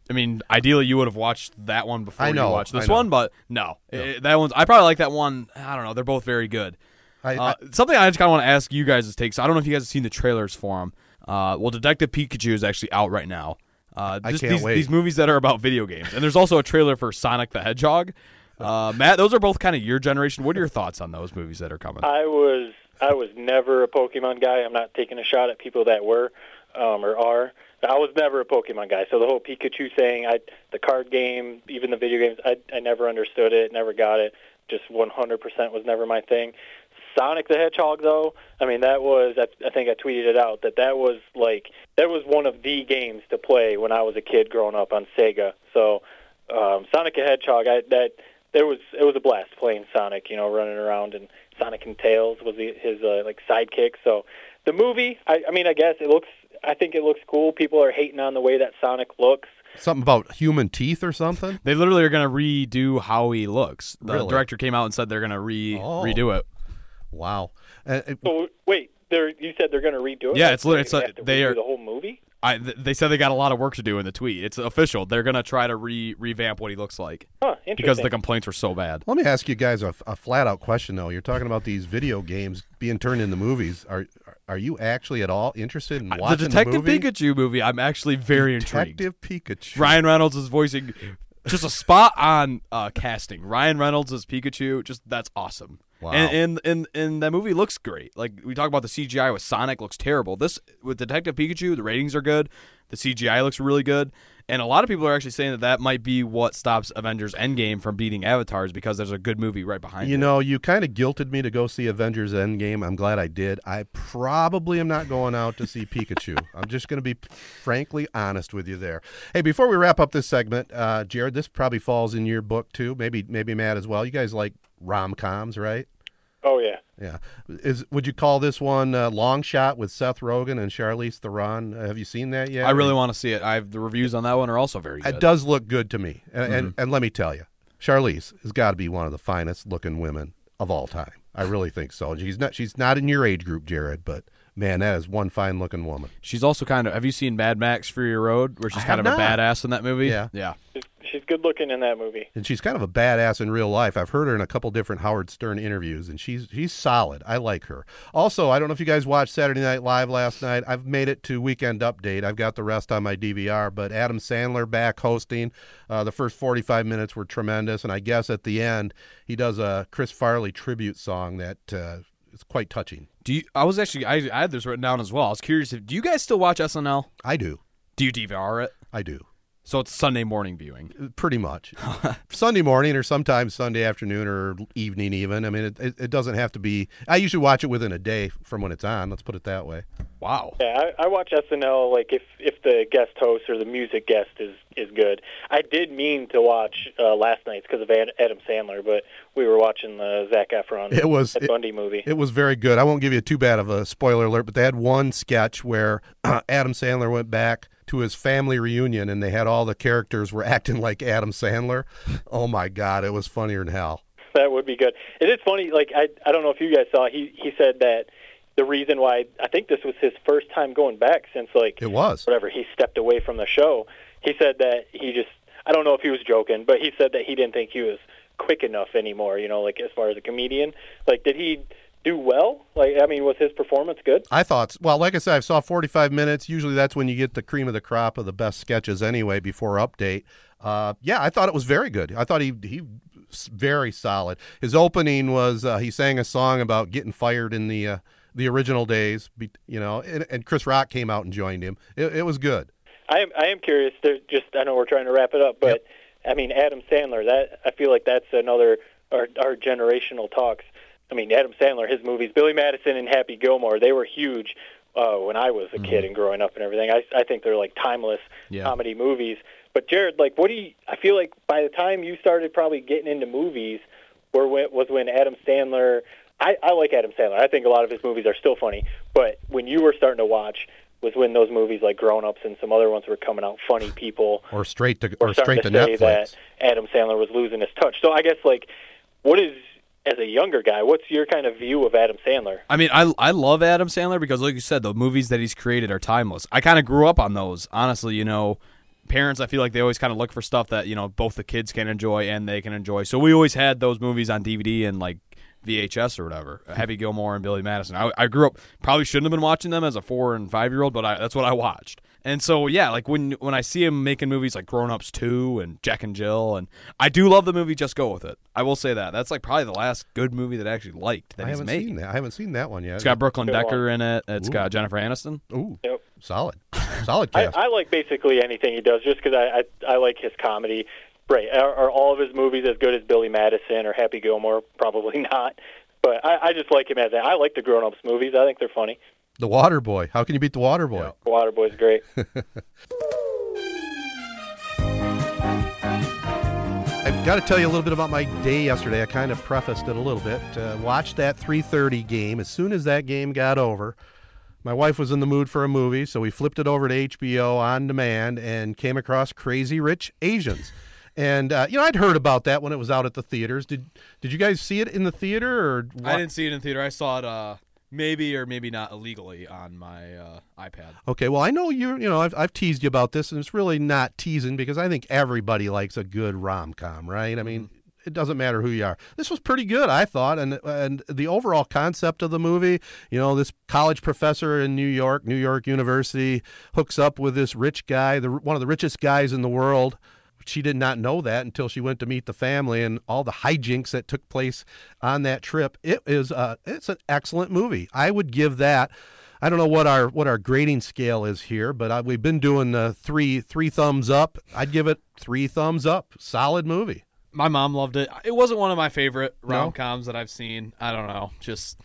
G: I mean, ideally you would have watched that one before
A: I know,
G: you watched
A: I
G: this one, but no, It- that one's. I probably like that one. I don't know. They're both very good.
A: I,
G: Uh, something I just kind of want to ask you guys' takes. I don't know if you guys have seen the trailers for them. Uh, well, Detective Pikachu is actually out right now. Uh,
A: I can't
G: these,
A: wait.
G: these movies that are about video games, and there's also a trailer for Sonic the Hedgehog. Uh, Matt, those are both kind of your generation. What are your thoughts on those movies that are coming?
F: I was I was never a Pokemon guy. I'm not taking a shot at people that were um, or are. I was never a Pokemon guy. So the whole Pikachu thing, I the card game, even the video games, I I never understood it, never got it. Just 100% was never my thing. Sonic the Hedgehog, though, I mean that was I, I think I tweeted it out that that was like that was one of the games to play when I was a kid growing up on Sega. So um, Sonic the Hedgehog, I, that there was it was a blast playing Sonic, you know, running around and Sonic and Tails was the, his uh, like sidekick. So the movie, I, I mean, I guess it looks. I think it looks cool. People are hating on the way that Sonic looks.
A: something about human teeth or something.
G: They literally are going to redo how he looks. The
A: Really?
G: director came out and said they're going to re
A: Oh.
G: redo it.
A: Wow. Uh,
F: So wait, they're you said they're going to redo it?
G: Yeah, it's literally
F: they
G: it's a-
F: have
G: they are-
F: the whole movie.
G: I, th- they said they got a lot of work to do in the tweet. It's official. They're going to try to re revamp what he looks like
F: Huh, interesting.
G: because the complaints were so bad.
A: let me ask you guys a, a flat out question though. You're talking about these video games being turned into movies. Are are you actually at all interested in watching
G: the
A: watching
G: Detective
A: movie?
G: Pikachu movie, I'm actually very intrigued.
A: Detective Pikachu.
G: Ryan Reynolds is voicing just a spot on uh, casting. Ryan Reynolds as Pikachu, just that's awesome.
A: Wow.
G: And, and and and that movie looks great. Like we talk about the CGI with Sonic looks terrible. This with Detective Pikachu, the ratings are good. The CGI looks really good. And a lot of people are actually saying that that might be what stops Avengers Endgame from beating Avatars because there's a good movie right behind
A: You
G: it.
A: know, you kind of guilted me to go see Avengers Endgame. I'm glad I did. I probably am not going out to see Pikachu. I'm just going to be frankly honest with you there. Hey, before we wrap up this segment, uh, Jared, this probably falls in your book too. Maybe maybe Matt as well. You guys like rom coms, right?
F: Oh yeah.
A: Yeah. Is would you call this one uh, Long Shot with Seth Rogen and Charlize Theron? Uh, have you seen that yet?
G: I really want to see it. I have the reviews on that one are also very good.
A: It does look good to me, and and, and let me tell you, Charlize has got to be one of the finest looking women of all time. I really think so. She's not she's not in your age group, Jared, but man, that is one fine looking woman.
G: She's also kind of. Have you seen Mad Max Fury Road, where she's
A: I
G: kind of
A: have
G: a badass in that movie?
A: Yeah.
G: yeah.
F: She's, she's good looking in that movie.
A: And she's kind of a badass in real life. I've heard her in a couple different Howard Stern interviews, and she's she's solid. I like her. Also, I don't know if you guys watched Saturday Night Live last night. I've made it to Weekend Update. I've got the rest on my DVR. But Adam Sandler back hosting. Uh, the first 45 minutes were tremendous, and I guess at the end he does a Chris Farley tribute song that uh, is quite touching.
G: Do you? I was actually. I, I had this written down as well. I was curious. If, do you guys still watch SNL?
A: I do.
G: Do you DVR it?
A: I do.
G: So it's Sunday morning viewing.
A: Pretty much. Sunday morning or sometimes Sunday afternoon or evening, even. I mean, it, it, it doesn't have to be. I usually watch it within a day from when it's on. Let's put it that way.
G: Wow.
F: Yeah, I, I watch SNL like if if the guest host or the music guest is is good. I did mean to watch uh, last night's because of Ad, Adam Sandler, but we were watching the Zac Efron
A: It was-
F: Ted
A: it-
F: Bundy movie.
A: It was very good. I won't give you too bad of a spoiler alert, but they had one sketch where Adam Sandler went back to his family reunion and they had all the characters were acting like Adam Sandler. Oh my God, it was funnier than hell.
F: That would be good. It is funny. Like I, I don't know if you guys saw. He he said that the reason why I think this was his first time going back since like
A: It was.
F: whatever he stepped away from the show. He said that he just I don't know if he was joking, but he said that he didn't think he was quick enough anymore. You know, like as far as a comedian. Like, did he do well? Like, I mean, was his performance good?
A: I thought, well, like I said, I saw 45 minutes. Usually that's when you get the cream of the crop of the best sketches anyway before update. Uh, yeah, I thought it was very good. I thought he he very solid. His opening was uh, he sang a song about getting fired in the uh, the original days, be- you know, and, and Chris Rock came out and joined him. It, it was good.
F: I am I am curious. To just I know we're trying to wrap it up, but I mean Adam Sandler. That I feel like that's another our, our generational talks. I mean Adam Sandler, his movies, Billy Madison and Happy Gilmore, they were huge uh, when I was a kid and growing up and everything. I I think they're like timeless
G: Yeah.
F: comedy movies. But Jared, like, what do you? I feel like by the time you started probably getting into movies, were when, was when Adam Sandler. I, I like Adam Sandler. I think a lot of his movies are still funny. But when you were starting to watch, was when those movies like Grown Ups and some other ones were coming out. Funny People
A: Or straight to
F: or
A: straight to
F: to say
A: Netflix.
F: that Adam Sandler was losing his touch. So I guess like, what is as a younger guy, what's your kind of view of Adam Sandler?
G: I mean, I I love Adam Sandler because, like you said, the movies that he's created are timeless. I kind of grew up on those. Honestly, you know, parents, I feel like they always kind of look for stuff that you know both the kids can enjoy and they can enjoy. So we always had those movies on DVD and like VHS or whatever. Uh, Happy Gilmore and Billy Madison. I, I grew up probably shouldn't have been watching them as a four and five year old, but I, that's what I watched. And so yeah, like when when I see him making movies like Grown Ups Two and Jack and Jill, and I do love the movie Just Go with It. I will say that that's like probably the last good movie that I actually liked that
A: I
G: he's
A: haven't
G: made.
A: seen that. I haven't seen that one yet.
G: It's got Brooklyn
F: Good
G: Decker in it. It's
A: Ooh.
G: got Jennifer Aniston.
A: Ooh,
F: Yep.
A: solid, solid
F: I,
A: cast.
F: I like basically anything he does, just because I, I I like his comedy. Right? Are, are all of his movies as good as Billy Madison or Happy Gilmore? Probably not. But I, I just like him as a, I like the Grown Ups movies. I think they're funny.
A: The Water Boy. How can you beat the Water Boy?
F: Waterboy's great.
A: I've got to tell you a little bit about my day yesterday. I kind of prefaced it a little bit. Uh, watched that 3:30 game. As soon as that game got over, my wife was in the mood for a movie, so we flipped it over to HBO on demand and came across Crazy Rich Asians. And uh, you know, I'd heard about that when it was out at the theaters. Did Did you guys see it in the theater or?
G: I didn't see it in the theater. I saw it uh, maybe or maybe not illegally on my uh, iPad.
A: Okay, well, I know you. You know, I've, I've teased you about this, and it's really not teasing because I think everybody likes a good rom com, right? I mean, it doesn't matter who you are. This was pretty good, I thought, and and the overall concept of the movie. You know, this college professor in New York, New York University, hooks up with this rich guy, the one of the richest guys in the world. She did not know that until she went to meet the family and all the hijinks that took place on that trip. It is uh, it's an excellent movie. I would give that. I don't know what our what our grading scale is here, but I, we've been doing uh, three three thumbs up. I'd give it three thumbs up. Solid movie.
G: My mom loved it. It wasn't one of my favorite rom coms that I've seen. I don't know. Just,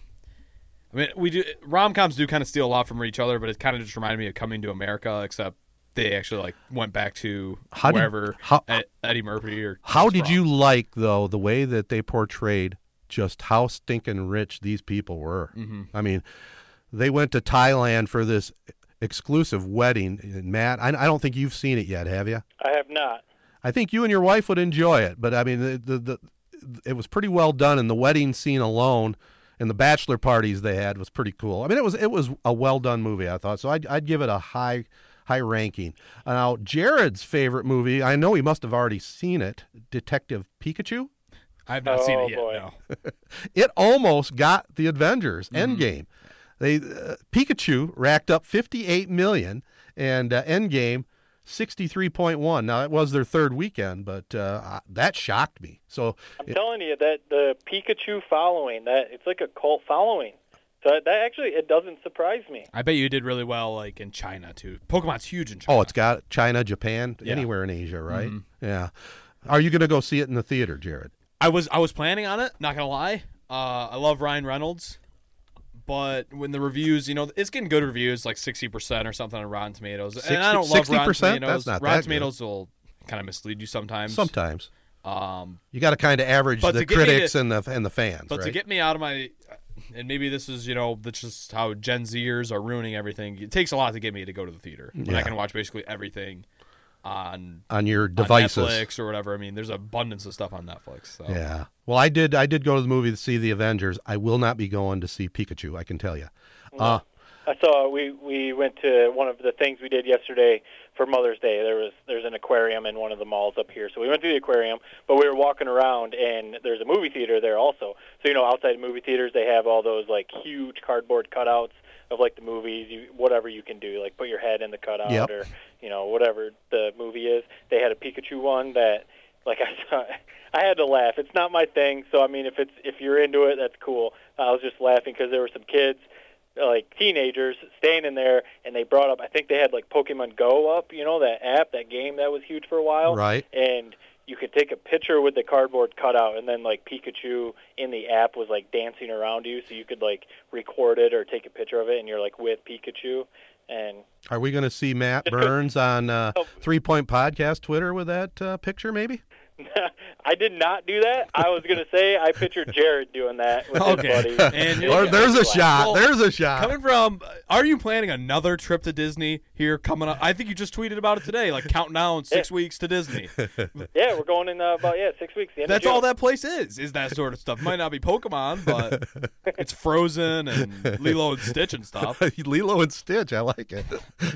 G: I mean, we do rom coms do kind of steal a lot from each other, but it kind of just reminded me of Coming to America, except they actually like went back to
A: How did- how-
G: Ed- Eddie Murphy or
A: How did
G: from.
A: you like though the way that they portrayed just how stinking rich these people were?
G: Mhm.
A: I mean, they went to Thailand for this exclusive wedding. And Matt, I, I don't think you've seen it yet, have you?
F: I have not.
A: I think you and your wife would enjoy it, but I mean, the, the, the it was pretty well done, and the wedding scene alone and the bachelor parties they had was pretty cool. I mean, it was it was a well done movie, I thought. So I'd, I'd give it a high high ranking. Now, Jared's favorite movie, I know he must have already seen it, Detective Pikachu.
G: I have not seen
F: Oh,
G: it yet.
F: boy.
G: No.
A: It almost got the Avengers Endgame. They uh, Pikachu racked up 58 million, and uh, Endgame 63.1. Now it was their third weekend, but uh, that shocked me. So
F: I'm telling you that the Pikachu following that it's like a cult following. So that actually it doesn't surprise me.
G: I bet you did really well, like in China too. Pokemon's huge in China.
A: oh, it's got China, Japan,
G: Yeah.
A: anywhere in Asia, right?
G: Mhm.
A: Yeah. Are you going to go see it in the theater, Jared?
G: I was I was planning on it. Not gonna lie. Uh, I love Ryan Reynolds, but when the reviews, you know, it's getting good reviews, like sixty percent or something on Rotten Tomatoes. and I don't
A: 60
G: love Rotten
A: 60%?
G: Tomatoes.
A: That's not
G: Rotten
A: that good.
G: Tomatoes will kind of mislead you sometimes.
A: Sometimes
G: Um,
A: you got to kind of average the
G: to get me
A: critics
G: to-
A: and the and the fans,
G: but
A: right?
G: to get me out of my, and maybe this is you know that's just how Gen Zers are ruining everything. It takes a lot to get me to go to the theater when I can watch basically everything on
A: on your
G: on
A: devices.
G: Netflix or whatever. I mean, there's abundance of stuff on Netflix. So.
A: Yeah. Well, I did. I did go to the movie to see the Avengers. I will not be going to see Pikachu. I can tell you. Uh,
F: I saw we we went to one of the things we did yesterday for Mother's Day. There was there's an aquarium in one of the malls up here, so we went to the aquarium. But we were walking around, and there's a movie theater there also. So you know, outside movie theaters, they have all those like huge cardboard cutouts of like the movies, you, whatever you can do, like put your head in the cutout
A: Yep.
F: or you know whatever the movie is. They had a Pikachu one that like I saw. I had to laugh. It's not my thing, so I mean, if it's if you're into it, that's cool. I was just laughing because there were some kids like teenagers staying in there and they brought up I think they had like Pokemon Go up, you know, that app, that game that was huge for a while.
A: Right.
F: And you could take a picture with the cardboard cutout and then like Pikachu in the app was like dancing around you so you could like record it or take a picture of it and you're like with Pikachu and
A: are we going to see Matt Burns on uh,
F: Oh.
A: Three Point Podcast Twitter with that uh, picture? Maybe.
F: I did not do that. I was gonna say I pictured Jared doing that with
G: Okay.
F: his buddy.
G: And
A: Or there's a shot.
G: Well,
A: there's a shot.
G: Coming from, are you planning another trip to Disney here coming up? I think you just tweeted about it today, like counting down six weeks to Disney.
F: Yeah, we're going in uh, about yeah six weeks. The end of
G: That's all that place is, is that sort of stuff. Might not be Pokemon, but it's Frozen and Lilo and Stitch and stuff.
A: Lilo and Stitch. I like it.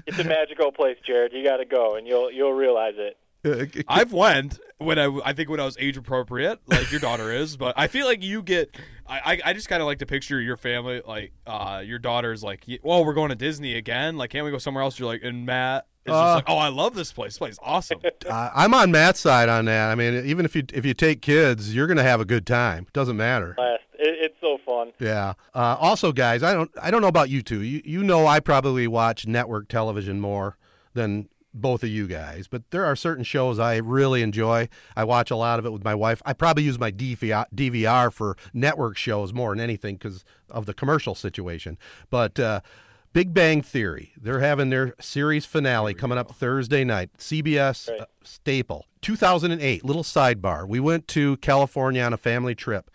F: It's a magical place, Jared. You got to go, and you'll you'll realize it.
G: I've went when I, I think when I was age appropriate, like your daughter is, but I feel like you get. I, I, I just kind of like to picture your family, like uh, your daughter's like, well, we're going to Disney again. Like, can't we go somewhere else? You're like, and Matt is
A: Uh,
G: just like, oh, I love this place. This place is awesome.
A: Uh, I'm on Matt's side on that. I mean, even if you if you take kids, you're going to have a good time. It Doesn't matter.
F: Last, it, it's so fun.
A: Yeah. Uh, also, guys, I don't I don't know about you two. You you know I probably watch network television more than both of you guys, but there are certain shows I really enjoy. I watch a lot of it with my wife. I probably use my DVR, for network shows more than anything because of the commercial situation. But uh, Big Bang Theory, they're having their series finale coming up Thursday night. CBS uh, staple. 2008, little sidebar. We went to California on a family trip.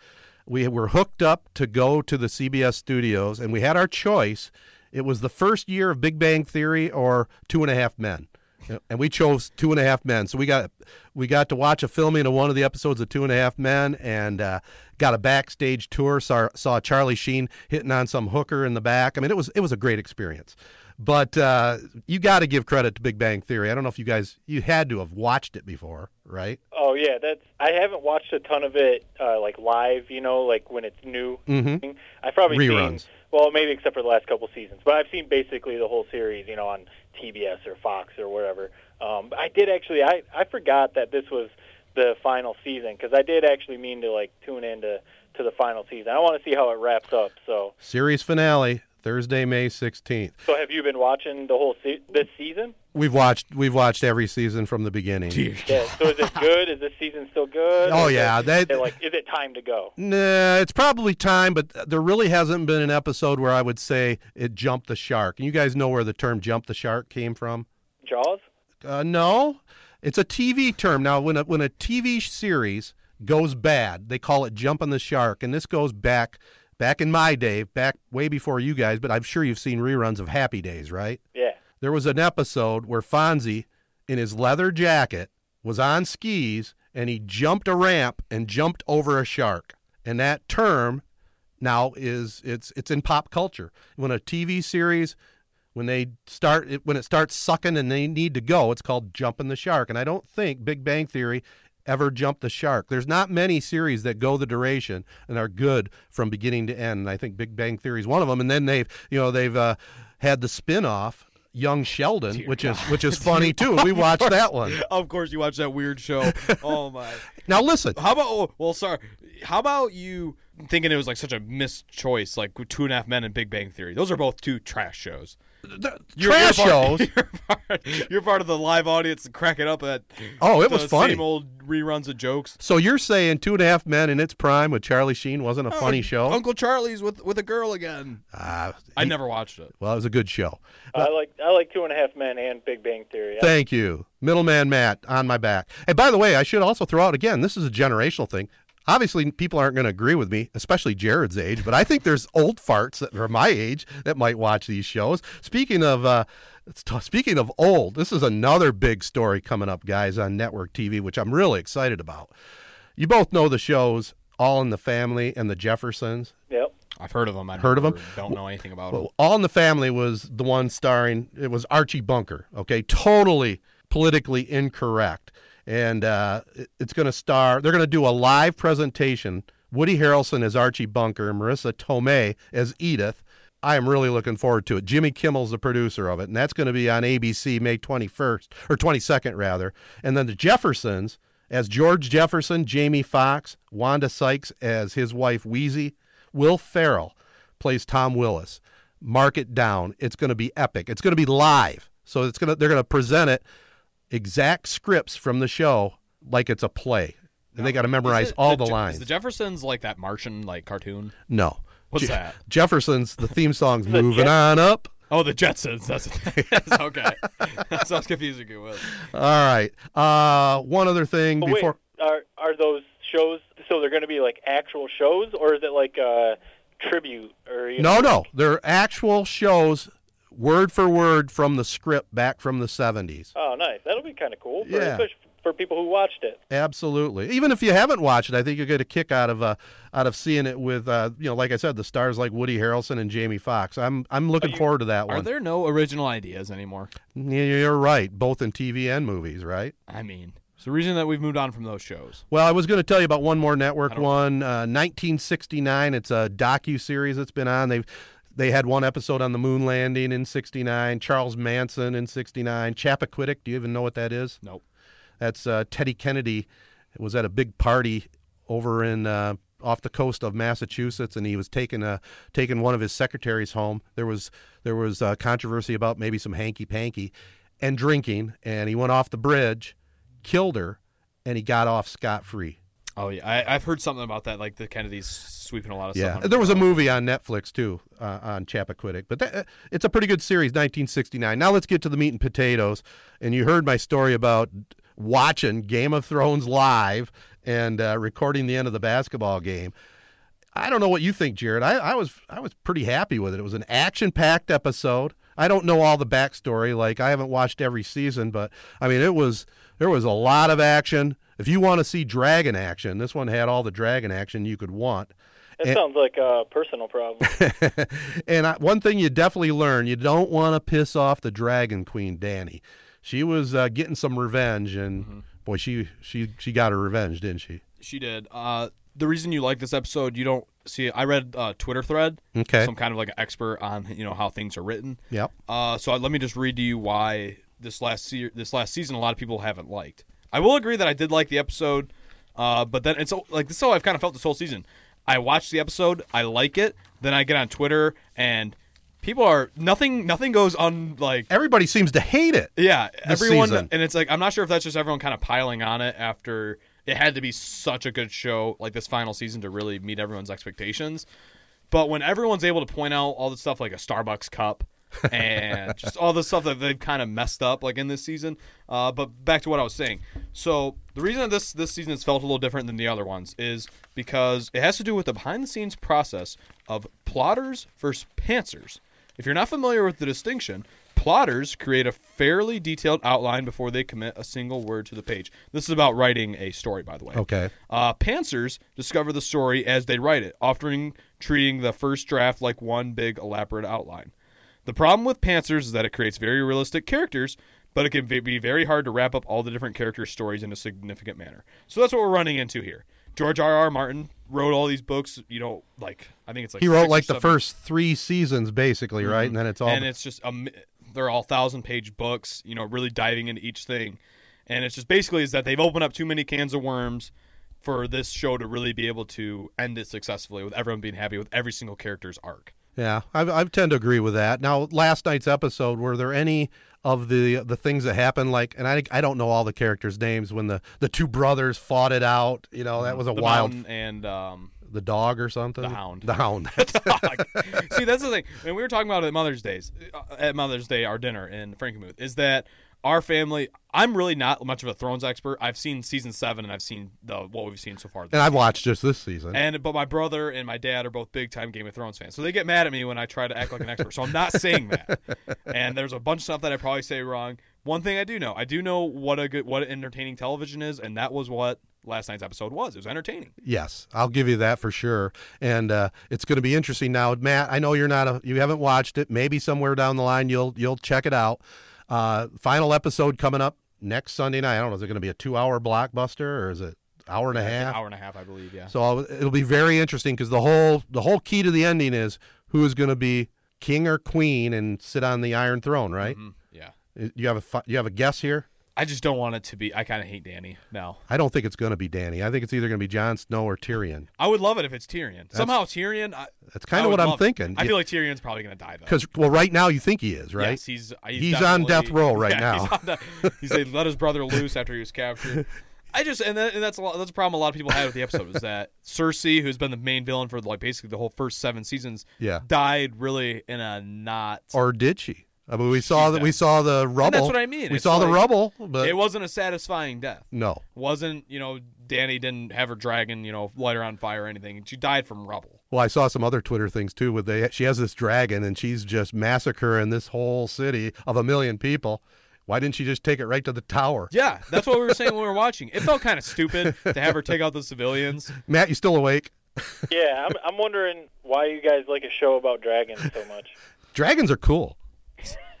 A: We were hooked up to go to the CBS studios, and we had our choice. It was the first year of Big Bang Theory or Two and a Half Men, and we chose Two and a Half Men. So we got we got to watch a filming of one of the episodes of Two and a Half Men, and uh, got a backstage tour. Saw, saw Charlie Sheen hitting on some hooker in the back. I mean, it was it was a great experience. But uh, you got to give credit to Big Bang Theory. I don't know if you guys you had to have watched it before, right?
F: Oh yeah, that's. I haven't watched a ton of it uh, like live. You know, like when it's new.
A: Mhm.
F: I've probably
A: Reruns.
F: seen well, maybe except for the last couple seasons, but I've seen basically the whole series, you know, on TBS or Fox or whatever. Um, I did actually, I I forgot that this was the final season because I did actually mean to like tune into to the final season. I want to see how it wraps up. So,
A: Series finale Thursday, May 16th.
F: so have you been watching the whole se- this season?
A: We've watched we've watched every season from the beginning.
F: Yeah. So is it good? Is this season still good?
A: Oh,
F: is
A: yeah,
F: it-
A: they-
F: is it like is it time to go?
A: Nah, it's probably time, but there really hasn't been an episode where I would say it jumped the shark. And you guys know where the term "jump the shark" came from?
F: Jaws.
A: Uh, no, it's a TV term. Now, when a when a TV series goes bad, they call it "jumping the shark," and this goes back back in my day, back way before you guys. But I'm sure you've seen reruns of Happy Days, right?
F: Yeah.
A: There was an episode where Fonzie, in his leather jacket, was on skis and he jumped a ramp and jumped over a shark. And that term now is it's it's in pop culture. When a TV series when they start when it starts sucking and they need to go, it's called jumping the shark. And I don't think Big Bang Theory ever jumped the shark. There's not many series that go the duration and are good from beginning to end. And I think Big Bang Theory is one of them. And then they've you know they've uh, had the spin-off Young Sheldon, which is which is funny too. We watched that one.
G: Of course, you watch that weird show. Oh my!
A: Now listen,
G: How about? Oh, well, sorry. How about you thinking it was like such a missed choice, like Two and a Half Men and Big Bang Theory? Those are both two trash shows. You're-
A: trash
G: you're part-
A: shows.
G: You're part, you're part of the live audience and cracking up at.
A: Oh, it
G: the
A: was funny.
G: Same old reruns of jokes.
A: So you're saying Two and a Half Men in its prime with Charlie Sheen wasn't a funny
G: Oh,
A: show?
G: Uncle Charlie's with with a girl again.
A: Ah,
G: I never watched it.
A: Well, it was a good show.
F: I like I like Two and a Half Men and Big Bang Theory.
A: Thank you. Middleman Matt on my back. And by the way, I should also throw out again, this is a generational thing. Obviously, people aren't going to agree with me, especially Jared's age, but I think there's old farts that are my age that might watch these shows. Speaking of uh, it's t- speaking of old, this is another big story coming up, guys, on network TV, which I'm really excited about. You both know the shows All in the Family and the Jeffersons.
F: Yep.
G: I've heard of them. I've
A: Heard of them.
G: Don't know anything about them.
A: All in the Family was the one starring. It was Archie Bunker. Okay, totally politically incorrect, and uh, it's going to star. They're going to do a live presentation. Woody Harrelson as Archie Bunker Marisa Tomei as Edith. I am really looking forward to it. Jimmy Kimmel's the producer of it, and that's going to be on ABC May 21st or 22nd rather. And then the Jeffersons as George Jefferson, Jamie Foxx, Wanda Sykes as his wife Wheezy, Will Ferrell plays Tom Willis. Mark it down. It's going to be epic. It's going to be live. So it's going to they're going to present it exact scripts from the show like it's a play. And they got to memorize
G: it
A: all the,
G: Je-
A: lines.
G: Is the Jeffersons like that Martian like cartoon?
A: no.
G: What's
A: Je-
G: that?
A: Jefferson's the theme song's moving on up.
G: Oh, the Jetsons. That's okay. that sounds confusing. It was.
A: All right. Uh, one other thing
F: But
A: before
F: wait, are are those shows? So they're going to be like actual shows, or is it like a tribute? Or you
A: No,
F: know,
A: no. They're actual shows word for word from the script back from the 70s.
F: Oh, nice. That'll be kind of cool. For,
A: Yeah.
F: especially for people who watched it.
A: Absolutely. Even if you haven't watched it, I think you'll get a kick out of uh, out of seeing it with uh, you know, like I said, the stars like Woody Harrelson and Jamie Foxx. I'm I'm looking forward to that one.
G: Are there no original ideas anymore?
A: Yeah, You're right, both in TV and movies, right?
G: I mean, it's the reason that we've moved on from those shows.
A: Well, I was going to tell you about one more network one, uh, 1969. It's a docu series that's been on. They've they had one episode on the moon landing in 69, Charles Manson in 69, Chappaquiddick, do you even know what that is?
G: Nope.
A: That's uh, Teddy Kennedy was at a big party over in uh, off the coast of Massachusetts, and he was taking a taking one of his secretaries home. There was there was uh, controversy about maybe some hanky panky and drinking, and he went off the bridge, killed her, and he got off scot free.
G: Oh yeah, I, I've heard something about that. Like the Kennedys sweeping a lot of
A: Yeah,
G: stuff. under
A: there was a movie on Netflix too uh, on Chappaquiddick, but that, uh, it's a pretty good series, 1969. Now let's get to the meat and potatoes. And you heard my story about watching Game of Thrones live and uh, recording the end of the basketball game. I don't know what you think, Jared. I, I was I was pretty happy with it. It was an action packed episode. I don't know all the backstory. Like I haven't watched every season, but I mean it was there was a lot of action. If you want to see dragon action, this one had all the dragon action you could want.
F: That
A: And-
F: sounds like a personal problem.
A: and I, one thing you definitely learn you don't want to piss off the dragon queen Dany she was uh, getting some revenge and boy she she she got her revenge didn't she
G: She did. Uh, the reason you like this episode, you don't see. I read a Twitter thread.
A: Okay.
G: Some kind of like an expert on you know how things are written.
A: Yep.
G: Uh, so let me just read to you why this last se- this last season a lot of people haven't liked. I will agree that I did like the episode, uh, but then it's like this is how I've kind of felt this whole season. I watch the episode, I like it, then I get on Twitter and people are nothing nothing goes on like
A: Everybody seems to hate it.
G: yeah everyone
A: season.
G: and it's like I'm not sure if that's just everyone kind of piling on it after it had to be such a good show like this final season to really meet everyone's expectations. But when everyone's able to point out all the stuff like a Starbucks cup and just all the stuff that they've kind of messed up like in this season. Uh, but back to what I was saying. So the reason that this this season has felt a little different than the other ones is because it has to do with the behind the scenes process of plotters versus pantsers. If you're not familiar with the distinction, plotters create a fairly detailed outline before they commit a single word to the page. This is about writing a story, by the way.
A: Okay.
G: Uh, pantsers discover the story as they write it, often treating the first draft like one big elaborate outline. The problem with pantsers is that it creates very realistic characters, but it can be very hard to wrap up all the different character stories in a significant manner. So that's what we're running into here. George R. R. Martin wrote all these books. You know, like I think it's like
A: He wrote like the first three seasons, basically, right? And then it's all
G: and it's just um, they're all thousand page books. You know, really diving into each thing, and it's just basically is that they've opened up too many cans of worms for this show to really be able to end it successfully with everyone being happy with every single character's arc.
A: Yeah, I, I tend to agree with that. Now, last night's episode, were there any of the the things that happened? Like, and I I don't know all the characters' names when the the two brothers fought it out. You know, that was a
G: The
A: wild
G: and um,
A: the dog or something.
G: The Hound.
A: The hound.
G: dog. See, that's the thing. And we were talking about it at Mother's Days, uh, at Mother's Day, our dinner in Frankenmuth, is that our family. I'm really not much of a Thrones expert. I've seen season seven, and I've seen the what we've seen so far.
A: and I've watched just this season.
G: And but my brother and my dad are both big time Game of Thrones fans, so they get mad at me when I try to act like an expert. So I'm not saying that. And there's a bunch of stuff that I probably say wrong. One thing I do know, I do know what a good, what entertaining television is, and that was what last night's episode was. It was entertaining.
A: Yes, I'll give you that for sure. And uh, it's going to be interesting now, Matt. I know you're not a, you haven't watched it. Maybe somewhere down the line you'll you'll check it out. Uh, final episode coming up next Sunday night. I don't know. Is it going to be a two hour blockbuster or is it hour and a half?
G: hour and a half, I believe. Yeah.
A: So I'll- it'll be very interesting because the whole the whole key to the ending is who is going to be king or queen and sit on the Iron Throne, right?
G: Mhm, yeah.
A: You have a you have a guess here.
G: I just don't want it to be. I kind of hate Dany now.
A: I don't think it's going to be Dany. I think it's either going to be Jon Snow or Tyrion.
G: I would love it if it's Tyrion. Somehow Tyrion. I,
A: That's kinda what I'm
G: love it.
A: thinking.
G: I feel like Tyrion's probably going to die though.
A: Because well, right now you think he is, right?
G: Yes, he's he's,
A: He's on death row right
G: yeah,
A: now.
G: He's, the, he's they let his brother loose after he was captured. I just and, that, and that's a lot, that's a problem a lot of people had with the episode was that Cersei, who's been the main villain for like basically the whole first seven seasons,
A: Yeah.
G: died really in a not.
A: Or did she? I mean, we saw that. We saw the rubble.
G: And that's what I mean.
A: We
G: It's
A: saw the rubble, but
G: it wasn't a satisfying death.
A: no.
G: wasn't you know Dany didn't have her dragon you know light her on fire or anything. She died from rubble.
A: Well, I saw some other Twitter things too. With they, she has this dragon, and she's just massacring this whole city of a million people. Why didn't she just take it right to the tower?
G: Yeah, that's what we were saying when we were watching. It felt kind of stupid to have her take out the civilians.
A: Matt, you still awake?
F: yeah, I'm, I'm wondering why you guys like a show about dragons so much.
A: Dragons are cool.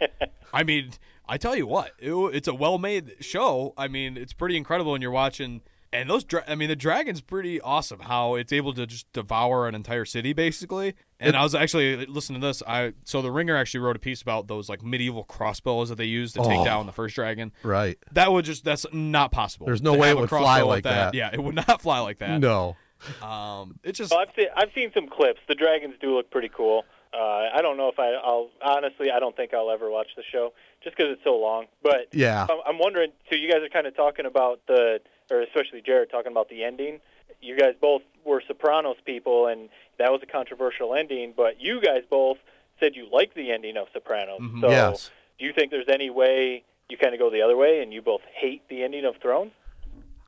G: I mean, I tell you what, it, it's a well-made show. I mean, it's pretty incredible when you're watching. And those, dra- I mean, the dragon's pretty awesome. How it's able to just devour an entire city, basically. And I was actually listening to this. I so the Ringer actually wrote a piece about those like medieval crossbows that they used to take
A: Oh.
G: down the first dragon.
A: Right.
G: That would just that's not possible.
A: There's no
G: to
A: way
G: have
A: it
G: a
A: would fly
G: crossbow
A: like
G: with
A: that.
G: Yeah, it would not fly like that.
A: No.
G: Um, it just
F: Well, I've seen I've seen some clips. The dragons do look pretty cool. Uh, I don't know if I, I'll honestly. I don't think I'll ever watch the show just because it's so long. But
A: Yeah.
F: I'm, I'm wondering. So you guys are kind of talking about the, or especially Jared talking about the ending. You guys both were Sopranos people, and that was a controversial ending. But you guys both said you like the ending of Sopranos.
G: Mhm.
F: So
A: Yes.
F: do you think there's any way you kind of go the other way, and you both hate the ending of Thrones?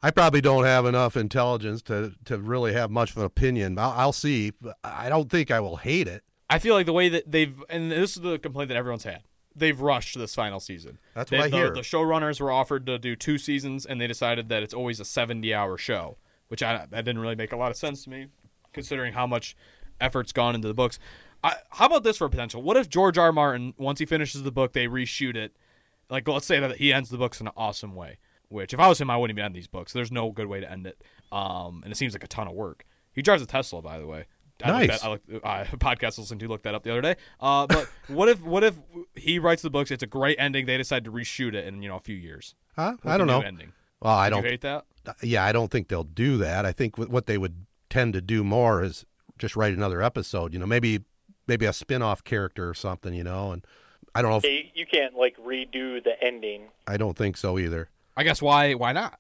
A: I probably don't have enough intelligence to to really have much of an opinion. I'll, I'll see. I don't think I will hate it.
G: I feel like the way that they've and this is the complaint that everyone's had. They've rushed this final season.
A: That's
G: They-
A: what I
G: the,
A: hear.
G: The showrunners were offered to do two seasons, and they decided that it's always a seventy-hour show, which I that didn't really make a lot of sense to me, considering how much effort's gone into the books. I, how about this for potential? What if George R. R. Martin, once he finishes the book, they reshoot it? Like, let's say that he ends the books in an awesome way. Which, if I was him, I wouldn't even end these books. There's no good way to end it, um, and it seems like a ton of work. He drives a Tesla, by the way. I looked
A: Nice.
G: That, I looked, uh, podcast I listened to looked that up the other day. Uh, but what if what if he writes the books? It's a great ending. They decide to reshoot it in you know a few years.
A: Huh? I don't know.
G: Ending.
A: Well, I don't.
G: You hate that?
A: Yeah, I don't think they'll do that. I think what they would tend to do more is just write another episode. You know, maybe maybe a spin-off character or something. You know, and I don't know. If,
F: You, you can't like redo the ending.
A: I don't think so either.
G: I guess why why not?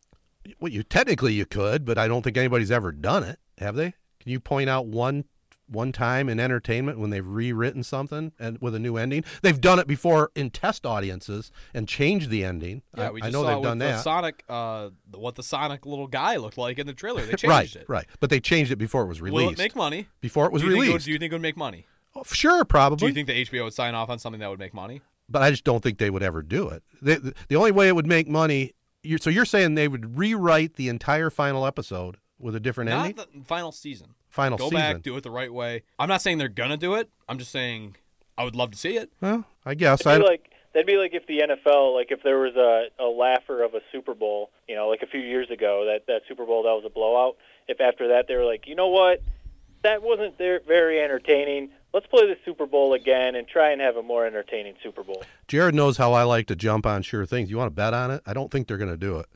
A: Well, you technically you could, but I don't think anybody's ever done it. Have they? Can you point out one one time in entertainment when they've rewritten something and with a new ending? They've done it before in test audiences and changed the ending.
G: Yeah,
A: I,
G: we
A: I know
G: saw
A: they've done
G: the
A: that.
G: Sonic, uh, what the Sonic little guy looked like in the trailer. They changed
A: right,
G: it.
A: right. But they changed it before it was released.
G: Will it make money?
A: Before it was
G: do you Think it would,
A: released.
G: do you think it would make money?
A: Oh, sure, probably.
G: Do you think the HBO would sign off on something that would make money?
A: but I just don't think they would ever do it. They, the, the only way it would make money. You're, so you're saying they would rewrite the entire final episode with a different
G: Not
A: ending?
G: Not the final season.
A: Final
G: Go
A: season.
G: back, do it the right way. I'm not saying they're gonna do it. I'm just saying I would love to see it.
A: Well, I guess I.
F: That'd be like that'd be like if the NFL, like if there was a, a laugher of a Super Bowl, you know, like a few years ago, that that Super Bowl that was a blowout. If after that they were like, you know what, that wasn't very entertaining. Let's play the Super Bowl again and try and have a more entertaining Super Bowl.
A: Jared knows how I like to jump on sure things. You want to bet on it? I don't think they're going to do it.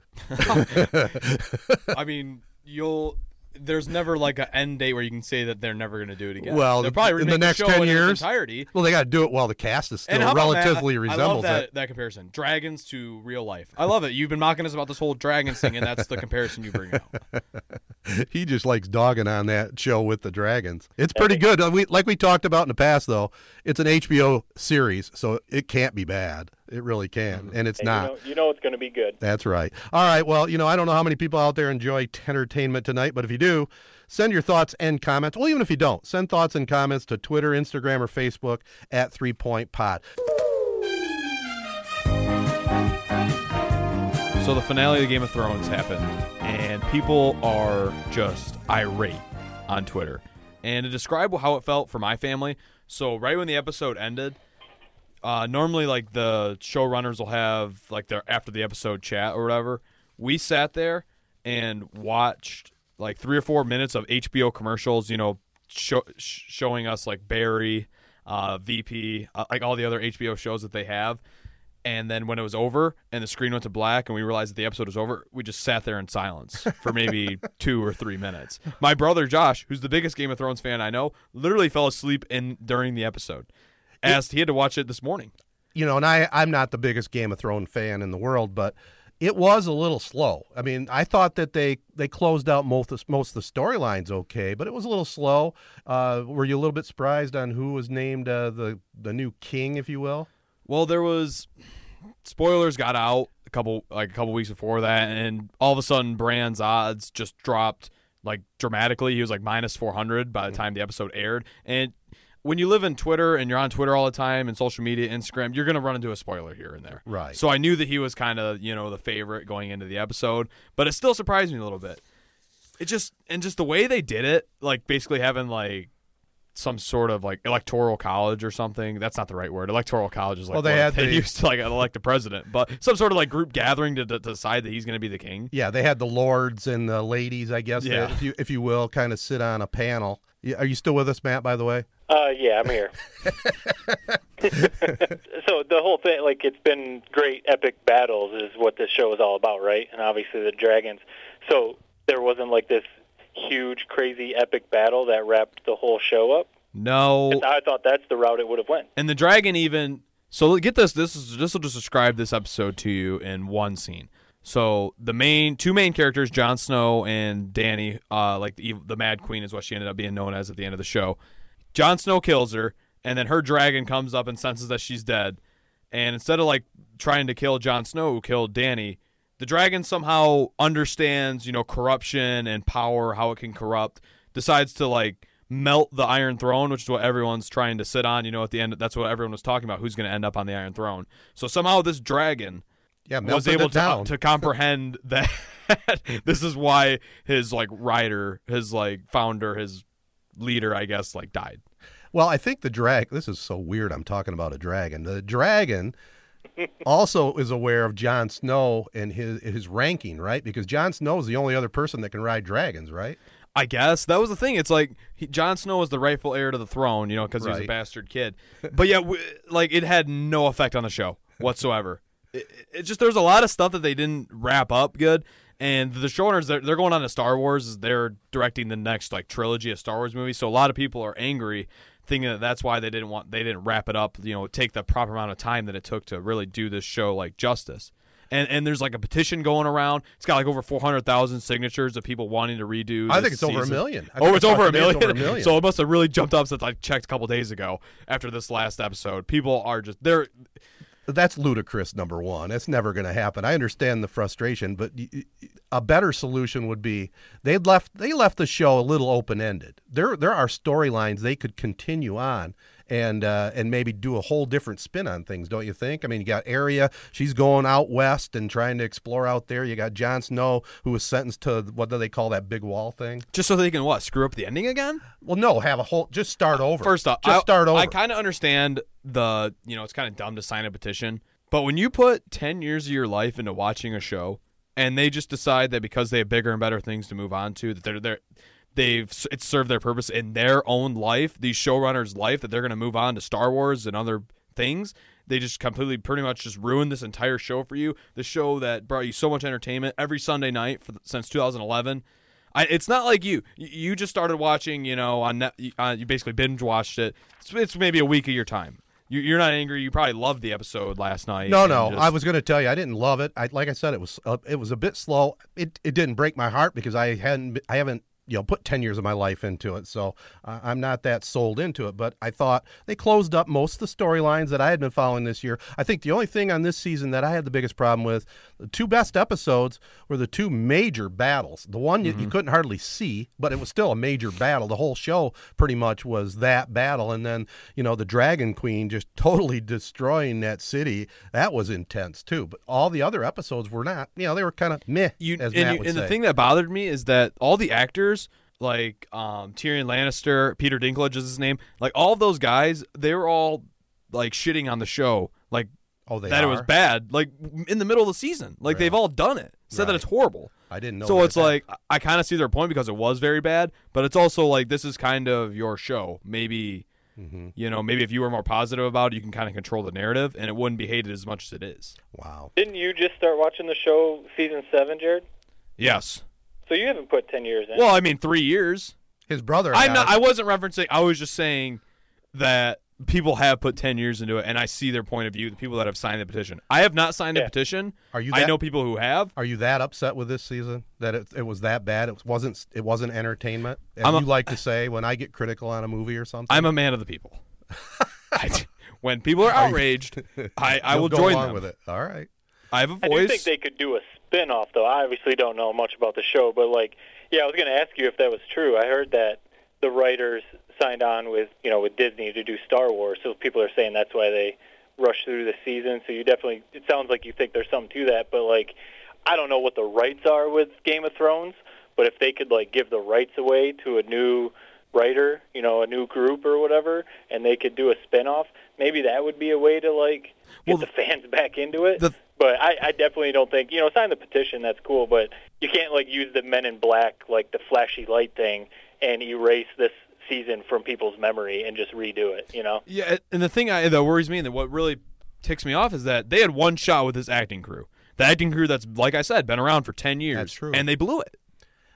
G: I mean, you'll. There's never like an end date where you can say that they're never gonna do it again.
A: Well,
G: they'll probably
A: in the
G: remake
A: next
G: show
A: ten
G: in
A: years,
G: entirety.
A: well, they got to do it while the cast is still
G: And how about, Matt,
A: relatively
G: I- I
A: resembles
G: love that,
A: it.
G: that comparison. Dragons to real life. I love it. You've been mocking us about this whole dragons thing, and that's the comparison you bring out.
A: he just likes dogging on that show with the dragons. It's pretty good. We, like we talked about in the past, though, it's an HBO series, so it can't be bad. It really can, mm-hmm. and it's
F: And
A: not.
F: You know, you know it's going to be good.
A: That's right. All right. Well, you know, I don't know how many people out there enjoy entertainment tonight, but if you do, send your thoughts and comments. Well, even if you don't, send thoughts and comments to Twitter, Instagram, or Facebook at Three Point Pod.
G: So the finale of Game of Thrones happened, and people are just irate on Twitter. And to describe how it felt for my family, so right when the episode ended, uh, normally like the showrunners will have like their after the episode chat or whatever. We sat there and watched like three or four minutes of HBO commercials. You know, show, showing us like Barry, uh, Veep, uh, like all the other HBO shows that they have. And then when it was over and the screen went to black and we realized that the episode was over, we just sat there in silence for maybe two or three minutes. My brother Josh, who's the biggest Game of Thrones fan I know, literally fell asleep in during the episode. As he had to watch it this morning.
A: You know, and I, I'm not the biggest Game of Thrones fan in the world, but it was a little slow. I mean, I thought that they, they closed out most of, most of the storylines okay, but it was a little slow. Uh, were you a little bit surprised on who was named uh, the the new king, if you will?
G: Well, there was spoilers got out a couple like a couple weeks before that, and all of a sudden Bran's odds just dropped like dramatically. He was like minus four hundred by the time the episode aired, and when you live in Twitter and you're on Twitter all the time and social media, Instagram, you're gonna run into a spoiler here and there.
A: Right.
G: So I knew that he was kind of you know the favorite going into the episode, but it still surprised me a little bit. It just and just the way they did it, like basically having like some sort of like electoral college or something. That's not the right word. Electoral college is like
A: Well, they had
G: they
A: the-
G: used to like elect a president, but some sort of like group gathering to, to decide that he's going to be the king.
A: Yeah, they had the lords and the ladies, I guess,
G: Yeah.
A: if you if you will, kind of sit on a panel. Are you still with us, Matt? By the way.
F: Uh, yeah, I'm here. so the whole thing, like, it's been great epic battles, is what this show is all about, right? And obviously the dragons. So there wasn't like this huge, crazy, epic battle that wrapped the whole show up.
G: No,
F: I thought that's the route it would have went.
G: and the dragon even. So get this. This is this will just describe this episode to you in one scene. So the main two main characters, Jon Snow and Dany, uh, like the, the Mad Queen is what she ended up being known as at the end of the show. Jon Snow kills her, and then her dragon comes up and senses that she's dead. And instead of like trying to kill Jon Snow, who killed Dany, the dragon somehow understands, you know, corruption and power, how it can corrupt. Decides to like melt the Iron Throne, which is what everyone's trying to sit on. You know, at the end, that's what everyone was talking about. Who's going to end up on the Iron Throne? So somehow this dragon
A: Yeah,
G: was able to, uh, to comprehend that this is why his like rider, his like founder, his leader, I guess, like died.
A: Well, I think the drag. This is so weird. I'm talking about a dragon. The dragon also is aware of Jon Snow and his his ranking, right? Because Jon Snow is the only other person that can ride dragons, right?
G: I guess that was the thing. It's like he, Jon Snow is the rightful heir to the throne, you know, because he was a
A: Right.
G: bastard kid. But yeah, w- like it had no effect on the show whatsoever. it, it just there's a lot of stuff that they didn't wrap up good. And the showrunners, they're, they're going on to Star Wars. They're directing the next like trilogy of Star Wars movies. So a lot of people are angry, thinking that that's why they didn't want they didn't wrap it up. You know, take the proper amount of time that it took to really do this show like justice. And and there's like a petition going around. It's got like over four hundred thousand signatures of people wanting to redo.
A: I think it's over a
G: season.
A: million. I
G: Oh, it's over a
A: it's
G: million.
A: over a million.
G: So it must have really jumped up since I checked a couple days ago after this last episode. People are just they're
A: That's ludicrous. Number one, it's never going to happen. I understand the frustration, but a better solution would be they left they left the show a little open ended. There there are storylines they could continue on and uh, and maybe do a whole different spin on things. Don't you think? I mean, you got Arya, she's going out west and trying to explore out there. You got Jon Snow, who was sentenced to what do they call that big wall thing?
G: just so they can what screw up the ending again.
A: Well, no, have a whole just start over.
G: First off,
A: just
G: I,
A: start over.
G: I kind of understand the you know it's kind of dumb to sign a petition, but when you put ten years of your life into watching a show and they just decide that because they have bigger and better things to move on to that they're they're they've it's served their purpose in their own life, these showrunners' life that they're going to move on to Star Wars and other things. They just completely, pretty much, just ruined this entire show for you. The show that brought you so much entertainment every Sunday night for the, since 2011. I, it's not like you. You- You just started watching, you know, on net, uh, you basically binge watched it. It's, it's maybe a week of your time. You, you're not angry. You probably loved the episode last night.
A: No, no.
G: just-
A: I was going to tell you, I didn't love it. I, like I said, it was uh, it was a bit slow. It it didn't break my heart because I hadn't I haven't you know put ten years of my life into it, so uh, I'm not that sold into it. But I thought they closed up most of the storylines that I had been following this year. I think the only thing on this season that I had the biggest problem with, the two best episodes were the two major battles. The one you, you couldn't hardly see, but it was still a major battle. The whole show pretty much was that battle, and then you know the Dragon Queen just totally destroying that city. That was intense too. But all the other episodes were not. You know, they were kind of meh.
G: you
A: as
G: and,
A: Matt
G: you- and the thing that bothered me is that all the actors like um, Tyrion Lannister, Peter Dinklage is his name, like all of those guys, they were all like shitting on the show, like
A: oh, they
G: that it was
A: are?
G: bad, like in the middle of the season, like they've all done it, said that
A: Right.
G: it's horrible.
A: I didn't know.
G: So
A: that
G: it's
A: that-
G: like I kind of see their point because it was very bad, but it's also like this is kind of your show. Maybe
A: Mm-hmm.
G: you know, maybe if you were more positive about it, you can kind of control the narrative, and it wouldn't be hated as much as it is.
A: wow.
F: Didn't you just start watching the show season seven, Jared?
G: Yes.
F: So you haven't put ten years in.
G: Well, I mean, three years.
A: His brother.
G: I'm
A: got
G: not. I wasn't referencing. I was just saying that people have put ten years into it, and I see their point of view. The people that have signed the petition. I have not signed
F: Yeah.
G: the petition.
A: Are you
G: I know people who have.
A: Are you that upset with this season that it, it was that bad? It wasn't. It wasn't entertainment. As
G: I'm a-
A: you like to say when I get critical on a movie or something.
G: I'm a man of the people. I, when people are outraged, I, I
A: You'll go
G: join
A: along
G: them.
A: with it. All right.
G: I have a
F: I do
G: voice.
F: think they could do a spin-off, though. I obviously don't know much about the show, but like, yeah, I was going to ask you if that was true. I heard that the writers signed on with you know with Disney to do Star Wars, so people are saying that's why they rushed through the season. So you definitely, it sounds like you think there's something to that, but like, I don't know what the rights are with Game of Thrones, but if they could like give the rights away to a new writer, you know, a new group or whatever, and they could do a spin-off, maybe that would be a way to like get
G: Well,
F: the fans back into it.
G: the-
F: but I, I definitely don't think you know sign the petition. That's cool, but you can't like use the Men in Black like the flashy light thing and erase this season from people's memory and just redo it. You know?
G: Yeah, and the thing I, that worries me and that what really ticks me off is that they had one shot with this acting crew. The acting crew that's like I said been around for ten years.
A: That's true.
G: and they blew it.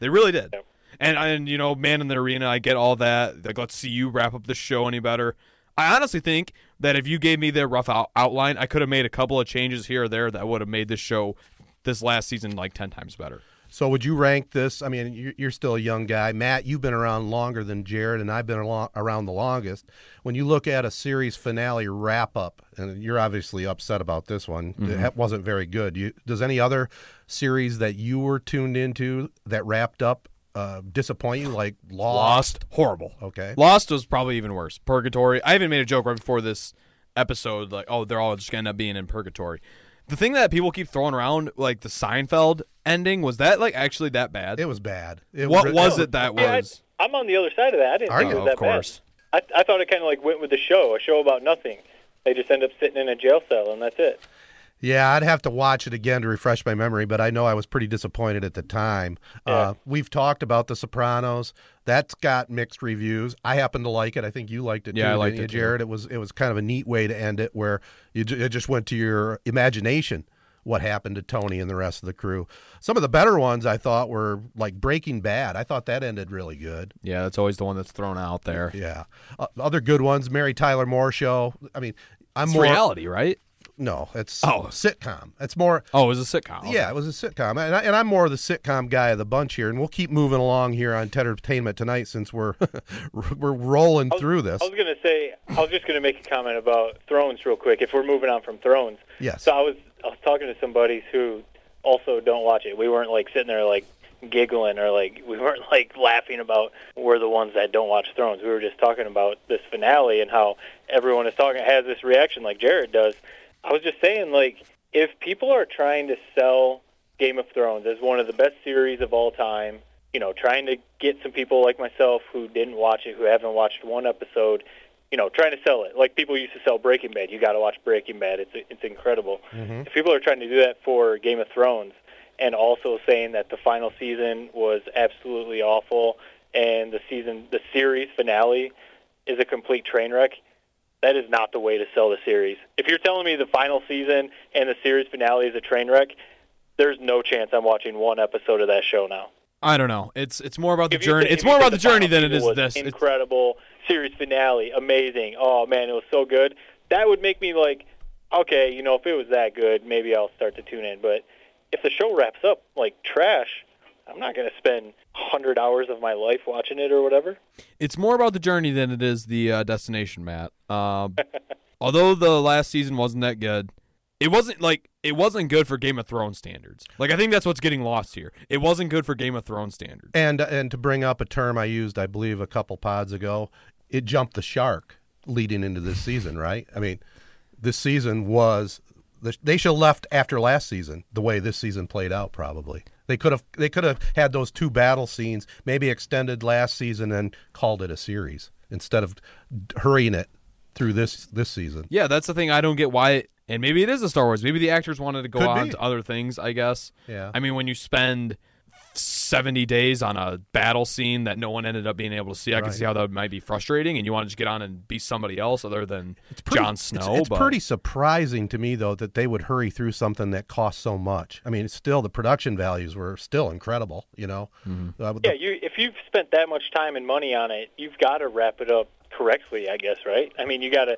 G: They really did.
F: Yep.
G: And and you know, man in the arena, I get all that. Like, let's see you wrap up the show any better. I honestly think that if you gave me their rough out- outline, I could have made a couple of changes here or there that would have made this show, this last season, like ten times better.
A: So would you rank this? I mean, you're, you're still a young guy, Matt. You've been around longer than Jared, and I've been around the longest. When you look at a series finale wrap up, and you're obviously upset about this one,
G: Mm-hmm.
A: it wasn't very good. You, does any other series that you were tuned into that wrapped up uh, disappoint you, like Lost?
G: Lost, horrible.
A: Okay.
G: Lost was probably even worse. Purgatory. I even made a joke right before this episode, like, oh, they're all just gonna end up being in purgatory. The thing that people keep throwing around, like the Seinfeld ending, was that like actually that bad?
A: It was bad. It
G: what
A: re-
G: was it that
F: Yeah, I,
G: was?
F: I'm on the other side of that. I didn't
A: Are
F: think
A: you?
F: it was
G: Oh, of
F: that
G: course.
F: bad. I, I thought it kind of like went with the show, a show about nothing. They just end up sitting in a jail cell and that's it.
A: Yeah, I'd have to watch it again to refresh my memory, but I know I was pretty disappointed at the time. Uh, we've talked about The Sopranos. That's got mixed reviews. I happen to like it. I think you liked it
G: Yeah,
A: too,
G: I liked it too.
A: Jared. It was it was kind of a neat way to end it, where you it just went to your imagination what happened to Tony and the rest of the crew. Some of the better ones I thought were like Breaking Bad. I thought that ended really good.
G: Yeah, that's always the one that's thrown out there.
A: Yeah, uh, other good ones. Mary Tyler Moore show. I mean, I'm
G: It's
A: more
G: reality, right?
A: No, it's
G: Oh.
A: sitcom. It's more.
G: Oh, it was a sitcom. Okay.
A: Yeah, it was a sitcom, and, I, and I'm more of the sitcom guy of the bunch here. And we'll keep moving along here on Ted Entertainment tonight since we're we're rolling through this.
F: I was gonna say, I was just gonna make a comment about Thrones real quick. If we're moving on from Thrones,
A: Yes.
F: So I was I was talking to some buddies who also don't watch it. We weren't like sitting there like giggling or like we weren't like laughing about we're the ones that don't watch Thrones. We were just talking about this finale and how everyone is talking has this reaction like Jared does. I was just saying like if people are trying to sell Game of Thrones as one of the best series of all time, you know, trying to get some people like myself who didn't watch it, who haven't watched one episode, you know, trying to sell it like people used to sell Breaking Bad. You got to watch Breaking Bad. It's it's incredible. Mm-hmm. If people are trying to do that for Game of Thrones and also saying that the final season was absolutely awful and the season the series finale is a complete train wreck, that is not the way to sell the series. If you're telling me the final season and the series finale is a train wreck, there's no chance I'm watching one episode of that show now.
G: I don't know. It's it's more about the journey.
F: think-
G: It's more about the journey than it is this. It's,
F: Incredible series finale, amazing. Oh man, it was so good. That would make me like, okay, you know, if it was that good, maybe I'll start to tune in. But if the show wraps up like trash, I'm not going to spend hundred hours of my life watching it or whatever.
G: it's more about the journey than it is the uh, destination, Matt. Uh, although the last season wasn't that good, it wasn't like it wasn't good for Game of Thrones standards. Like I think that's what's getting lost here. It wasn't good for Game of Thrones standards.
A: And and to bring up a term I used, I believe, a couple pods ago, it jumped the shark leading into this season, right? I mean, this season was the, they should have left after last season the way this season played out. Probably they could have they could have had those two battle scenes, maybe extended last season and called it a series instead of hurrying it through this this season.
G: Yeah, that's the thing. I don't get why. It, and maybe it is a Star Wars. Maybe the actors wanted to go
A: Could
G: on
A: be.
G: to other things. I guess.
A: Yeah.
G: I mean, when you spend seventy days on a battle scene that no one ended up being able to see, I can see how that might be frustrating. And you want to just get on and be somebody else other than
A: pretty-
G: Jon Snow.
A: It's,
G: but
A: pretty surprising to me though that they would hurry through something that cost so much. I mean, still the production values were still incredible. You know,
G: Mm-hmm.
A: Uh, the-
F: Yeah, you if you've spent that much time and money on it, you've got to wrap it up correctly, I guess, right? I mean, you got to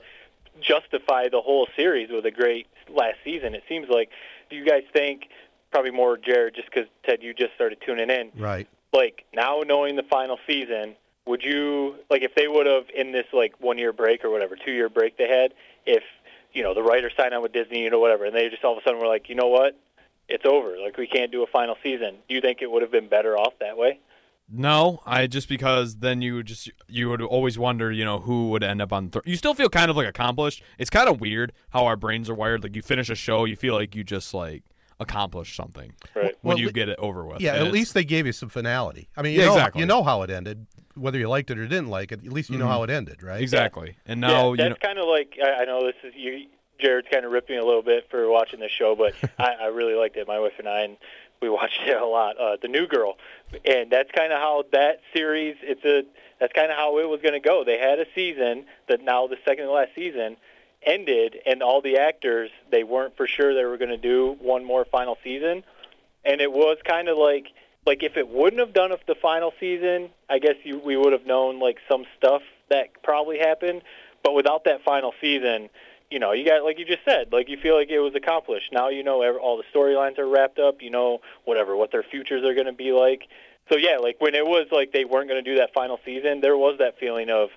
F: justify the whole series with a great last season. It seems like do you guys think probably more Jared just cuz Ted you just started tuning in.
A: right.
F: Like now knowing the final season, would you like if they would have in this like 1 year break or whatever, 2 year break they had, if you know, the writers signed on with Disney, you know whatever, and they just all of a sudden were like, "You know what? It's over. Like we can't do a final season." Do you think it would have been better off that way?
G: No, I just because then you would just you would always wonder, you know, who would end up on. Th- you still feel kind of like accomplished. It's kind of weird how our brains are wired. Like you finish a show, you feel like you just like accomplished something
F: Right.
G: when
A: Well,
G: you get it over with.
A: Yeah,
G: And
A: at least they gave you some finality. I mean, you
G: Yeah,
A: know,
G: exactly.
A: you know how it ended, whether you liked it or didn't like it. At least you know how it ended, right?
G: Mm-hmm. exactly. And
F: yeah,
G: now you
F: that's
G: know,
F: kind of like I, I know this is you. Jared's kind of ripping me a little bit for watching this show, but I, I really liked it. My wife and I, and we watched it a lot. Uh, the New Girl, and that's kind of how that series. It's a that's kind of how it was going to go. They had a season that now the second to last season ended, and all the actors they weren't for sure they were going to do one more final season, and it was kind of like like if it wouldn't have done the final season, I guess you, we would have known like some stuff that probably happened. But without that final season, you know, you got like you just said, like you feel like it was accomplished. Now you know all the storylines are wrapped up. You know whatever what their futures are going to be like. So yeah, like when it was like they weren't going to do that final season, there was that feeling of,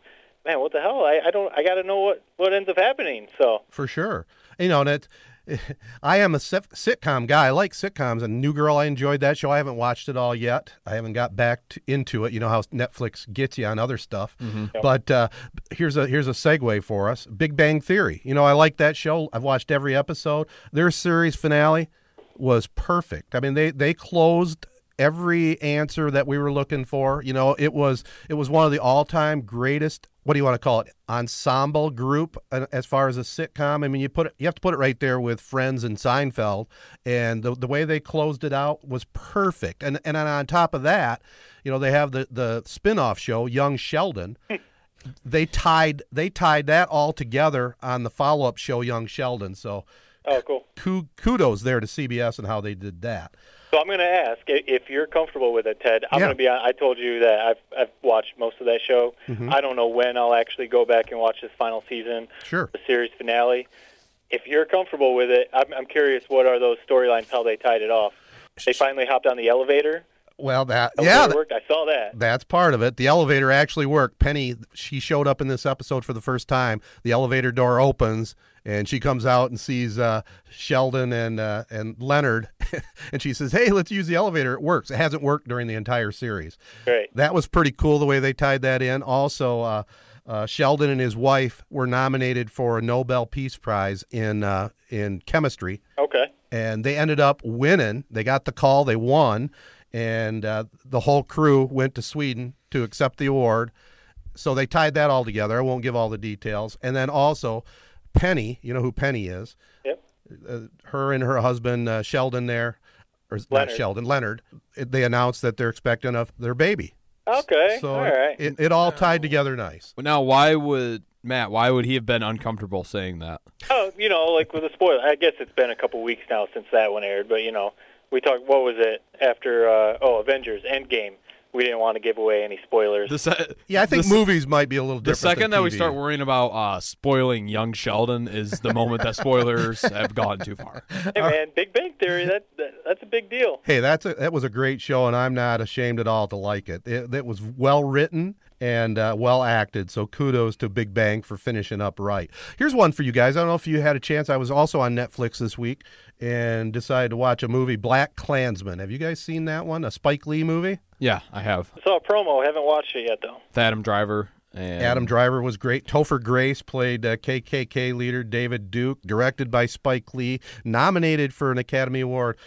F: man, what the hell? I, I don't, I got to know what what ends up happening. So
A: For sure. You know, and it, I am a sitcom guy. I like sitcoms, and New Girl, I enjoyed that show. I haven't watched it all yet. I haven't got back to, into it. You know how Netflix gets you on other stuff. But uh, here's a here's a segue for us. Big Bang Theory. You know, I like that show. I've watched every episode. Their series finale was perfect. I mean, they they closed every answer that we were looking for. You know, it was it was one of the all time greatest what do you want to call it? Ensemble group uh, as far as a sitcom? I mean you put it you have to put it right there with friends and seinfeld and the, the way they closed it out was perfect. And and on top of that you know they have the the spin-off show young sheldon. They tied they tied that all together on the follow-up show young sheldon. So
F: Oh, cool.
A: ku- kudos there to cbs and how they did that
F: So I'm going to ask if you're comfortable with it, Ted. I'm
A: Yeah.
F: going to be. I told you that I've I've watched most of that show.
A: Mhm.
F: I don't know when I'll actually go back and watch this final season,
A: sure
F: the series finale. If you're comfortable with it, I'm, I'm curious. What are those storylines? How they tied it off? They finally hopped on the elevator.
A: Well that
F: Elevator
A: yeah
F: worked. I saw that.
A: That's part of it. The elevator actually worked. Penny, she showed up in this episode for the first time. The elevator door opens, and she comes out and sees uh, Sheldon and uh, and Leonard, and she says, "Hey, let's use the elevator. It works. It hasn't worked during the entire series.
F: Great.
A: That was pretty cool the way they tied that in. Also." Uh, uh, Sheldon and his wife were nominated for a Nobel Peace Prize in uh, in chemistry
F: Okay.
A: and they ended up winning. They got the call, they won, and uh, the whole crew went to Sweden to accept the award. So they tied that all together. I won't give all the details. And then also, Penny, you know who Penny is?
F: Yep.
A: Uh, her and her husband uh, Sheldon there, or not Sheldon Leonard. They announced that they're expecting a, their baby.
F: Okay.
A: So
F: All right.
A: it, it all tied together nice.
G: But now, why would Matt? Why would he have been uncomfortable saying that?
F: Oh, you know, like with a spoiler. I guess it's been a couple weeks now since that one aired, but you know, we talked. What was it after? Uh, oh, Avengers Endgame. We didn't want to give away any spoilers.
G: The se-
A: Yeah, I think
G: the,
A: movies might be a little different.
G: The second
A: than
G: that we start worrying about uh, spoiling young Sheldon is the moment that spoilers have gone too far.
F: hey man, Big Bang Theory. That, that that's a big deal.
A: Hey, that's a, that was a great show, and I'm not ashamed at all to like it. It, it was well written and uh, well acted, so kudos to Big Bang for finishing up right. Here's one for you guys. I don't know if you had a chance. I was also on Netflix this week and decided to watch a movie, BlacKkKlansman. Have you guys seen that one? A Spike Lee movie?
G: Yeah, I have.
F: Saw a promo. Haven't watched it yet though.
G: With Adam Driver and
A: Adam Driver was great. Topher Grace played uh, KKK leader David Duke, directed by Spike Lee, nominated for an Academy Award.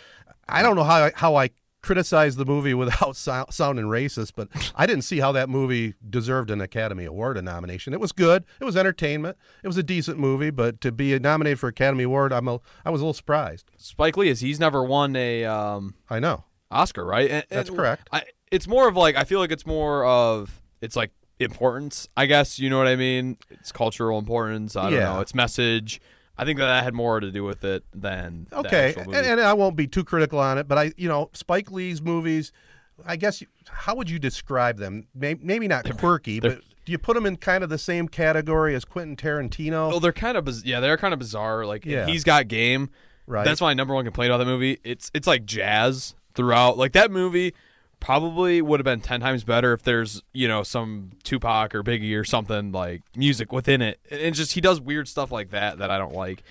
A: I don't know how I, how I criticized the movie without sou- sounding racist, but I didn't see how that movie deserved an Academy Award nomination. It was good. It was entertainment. It was a decent movie, but to be nominated for Academy Award, I'm a, I was a little surprised.
G: Spike Lee is he's never won a um,
A: I know.
G: Oscar, right? And-
A: That's
G: and
A: correct.
G: I, it's more of like I feel like it's more of it's like importance. I guess you know what I mean. It's cultural importance. I don't
A: Yeah.
G: know. It's message. I think that that had more to do with it than
A: Okay, and, and I won't be too critical on it, but I, you know, Spike Lee's movies. I guess you- how would you describe them? Maybe, maybe not quirky,
G: they're-
A: but do you put them in kind of the same category as Quentin Tarantino?
G: Well, they're kind of yeah, they're kind of bizarre. Like
A: Yeah.
G: he's got game.
A: Right.
G: That's my number one complaint about the movie. It's it's like jazz throughout. Like that movie probably would have been ten times better if there's you know some Tupac or Biggie or something like music within it. And it's just he does weird stuff like that that I don't like,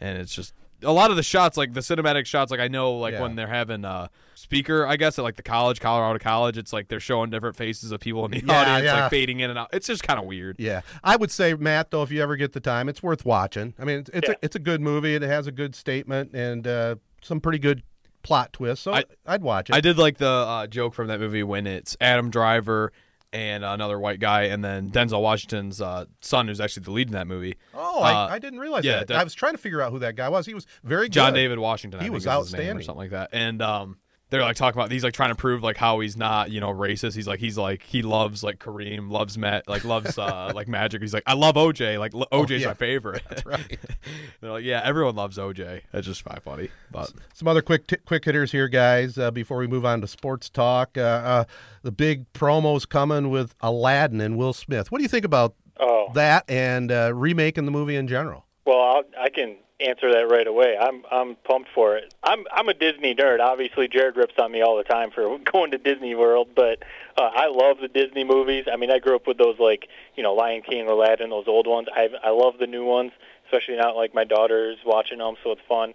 G: and it's just a lot of the shots like the cinematic shots. Like I know like
A: Yeah.
G: when they're having a speaker, I guess at like the college, Colorado College, it's like they're showing different faces of people in the
A: Yeah,
G: audience,
A: yeah.
G: like fading in and out. It's just kind of weird.
A: Yeah, I would say Matt, though, if you ever get the time, it's worth watching. I mean, it's it's,
F: Yeah.
A: a, it's a good movie. It has a good statement and uh, some pretty good plot twist, So I, would watch it.
G: I did like the uh, joke from that movie when it's Adam Driver and another white guy, and then Denzel Washington's uh, son, who's actually the lead in that movie.
A: Oh,
G: Uh,
A: I, I didn't realize
G: yeah,
A: that.
G: that-
A: I was trying to figure out who that guy was. He was very good.
G: John David Washington. I
A: He
G: think
A: was
G: outstanding, his name or something like that. And um, they're like talking about he's like trying to prove like how he's not you know racist. He's like he's like he loves like Kareem, loves Matt, like loves uh, like Magic. He's like I love OJ. Like l- OJ's
A: Oh, yeah.
G: my favorite.
A: That's right.
G: they're like yeah, everyone loves OJ. That's just kind funny. But
A: Some other quick t- quick hitters here, guys. Uh, before we move on to sports talk, uh, uh, the big promos coming with Aladdin and Will Smith. What do you think about
F: Oh,
A: that and uh, remaking the movie in general?
F: well, I'll, I can answer that right away. I'm I'm pumped for it. I'm I'm a Disney nerd. Obviously, Jared rips on me all the time for going to Disney World, but uh, I love the Disney movies. I mean, I grew up with those like you know Lion King, Aladdin, those old ones. I I love the new ones, especially now like my daughter's watching them, so it's fun.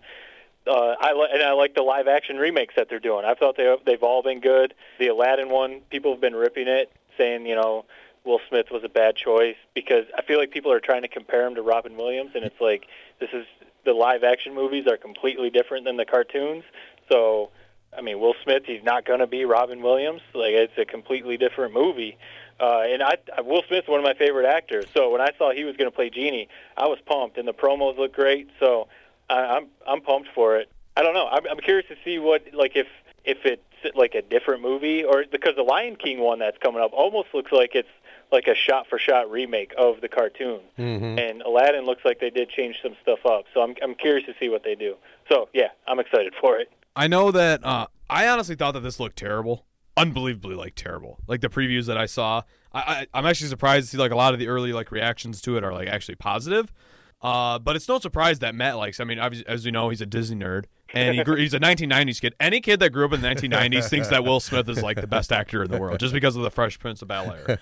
F: Uh, I li- and I like the live action remakes that they're doing. I thought they they've all been good. The Aladdin one, people have been ripping it, saying you know Will Smith was a bad choice because I feel like people are trying to compare him to Robin Williams, and it's like this is the live action movies are completely different than the cartoons. So, I mean, Will Smith, he's not going to be Robin Williams. Like it's a completely different movie. Uh, and I, Will Smith's one of my favorite actors. So when I saw he was going to play Genie, I was pumped, and the promos look great. So I, I'm I'm pumped for it. I don't know. I'm, I'm curious to see what like if if it's like a different movie or because the Lion King one that's coming up almost looks like it's like a shot for shot remake of the cartoon.
A: Mm-hmm.
F: And Aladdin looks like they did change some stuff up. So I'm I'm curious to see what they do. So yeah, I'm excited for it.
G: I know that uh, I honestly thought that this looked terrible, unbelievably like terrible. Like the previews that I saw, I, I I'm actually surprised to see like a lot of the early like reactions to it are like actually positive. Uh, but it's no surprise that Matt likes. I mean, obviously, as you know, he's a Disney nerd, and he grew, he's a 1990s kid. Any kid that grew up in the 1990s thinks that Will Smith is like the best actor in the world just because of the Fresh Prince of Bel Air.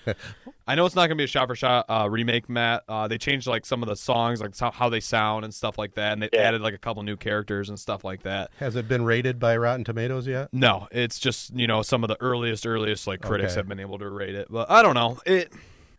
G: I know it's not going to be a shot for shot uh, remake, Matt. Uh, they changed like some of the songs, like how they sound and stuff like that, and they
F: Yeah.
G: added like a couple new characters and stuff like that.
A: Has it been rated by Rotten Tomatoes yet?
G: No, it's just you know some of the earliest, earliest like critics
A: Okay.
G: have been able to rate it, but I don't know it.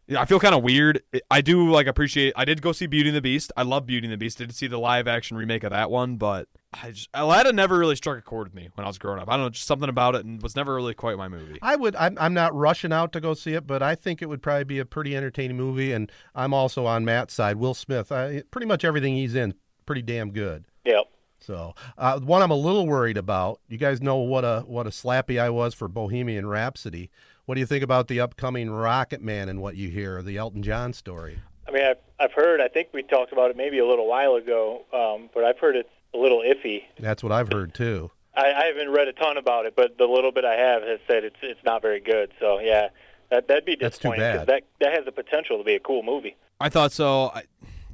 G: Yeah, I feel kind of weird. I do like appreciate. I did go see Beauty and the Beast. I love Beauty and the Beast. Did see the live action remake of that one, but I just, Aladdin never really struck a chord with me when I was growing up. I don't know, just something about it, and was never really quite my movie.
A: I would. I'm, I'm not rushing out to go see it, but I think it would probably be a pretty entertaining movie. And I'm also on Matt's side. Will Smith. I, pretty much everything he's in, pretty damn good.
F: Yep.
A: So, uh, one I'm a little worried about. You guys know what a what a slappy I was for Bohemian Rhapsody. What do you think about the upcoming Rocket Man and what you hear, the Elton John story?
F: I mean, I've, I've heard. I think we talked about it maybe a little while ago, um, but I've heard it's a little iffy.
A: That's what I've heard too.
F: I, I haven't read a ton about it, but the little bit I have has said it's it's not very good. So yeah, that that'd be
A: That's too bad.
F: that that has the potential to be a cool movie.
G: I thought so. I,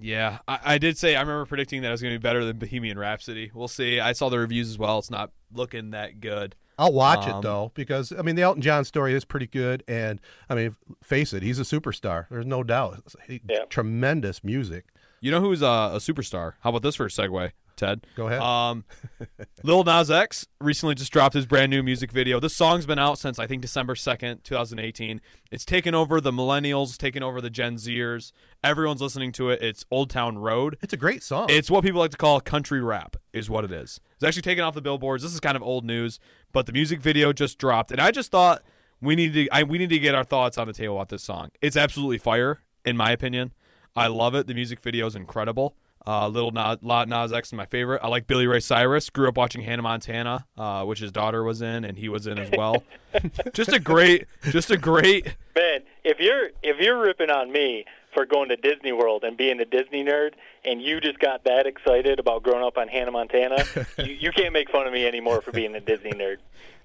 G: yeah, I, I did say I remember predicting that it was going to be better than Bohemian Rhapsody. We'll see. I saw the reviews as well. It's not looking that good.
A: I'll watch
G: Um,
A: it though because I mean the Elton John story is pretty good, and I mean face it, he's a superstar. There's no doubt. He,
F: Yeah.
A: Tremendous music.
G: You know who's uh, a superstar? How about this for a segue, Ted?
A: Go ahead.
G: Um, Lil Nas X recently just dropped his brand new music video. This song's been out since I think December second, two thousand eighteen. It's taken over the millennials, taken over the Gen Zers. Everyone's listening to it. It's Old Town Road.
A: It's a great song.
G: It's what people like to call country rap, is what it is. It's actually taken off the billboards. This is kind of old news, but the music video just dropped, and I just thought we need to I, we need to get our thoughts on the table about this song. It's absolutely fire, in my opinion. I love it. The music video is incredible. Uh, Little Nas, La- Nas X is my favorite. I like Billy Ray Cyrus. Grew up watching Hannah Montana, uh, which his daughter was in, and he was in as well. just a great, just a great.
F: Man, if you're if you're ripping on me for going to Disney World and being a Disney nerd, and you just got that excited about growing up on Hannah Montana, you, you can't make fun of me anymore for being a Disney nerd.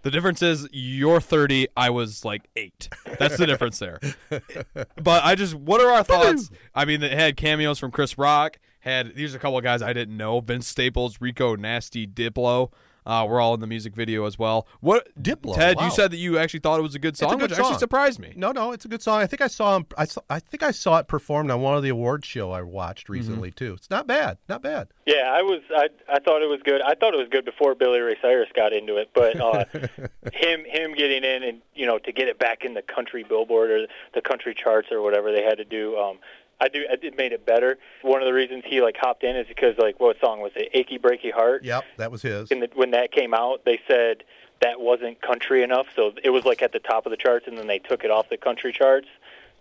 G: The difference is you're 30, I was like eight. That's the difference there. But I just, what are our thoughts? I mean, it had cameos from Chris Rock. Had these are a couple of guys I didn't know: Vince Staples, Rico Nasty, Diplo. Uh, we're all in the music video as well. What
A: Diplo,
G: Ted,
A: wow.
G: you said that you actually thought it was a good
A: a
G: song,
A: good
G: which actually surprised me.
A: no, no, it's a good song. I think I saw him. I, saw, I think I saw it performed on one of the awards show I watched recently too. It's not bad. Not bad.
F: Yeah, I was. I I thought it was good. I thought it was good before Billy Ray Cyrus got into it, but uh, him him getting in and you know to get it back in the country Billboard or the country charts or whatever they had to do. Um, I do. It made it better. One of the reasons he like hopped in is because like what song was it? "Achy Breaky Heart."
A: Yep, that was his.
F: And the, when that came out, they said that wasn't country enough, so it was like at the top of the charts, and then they took it off the country charts.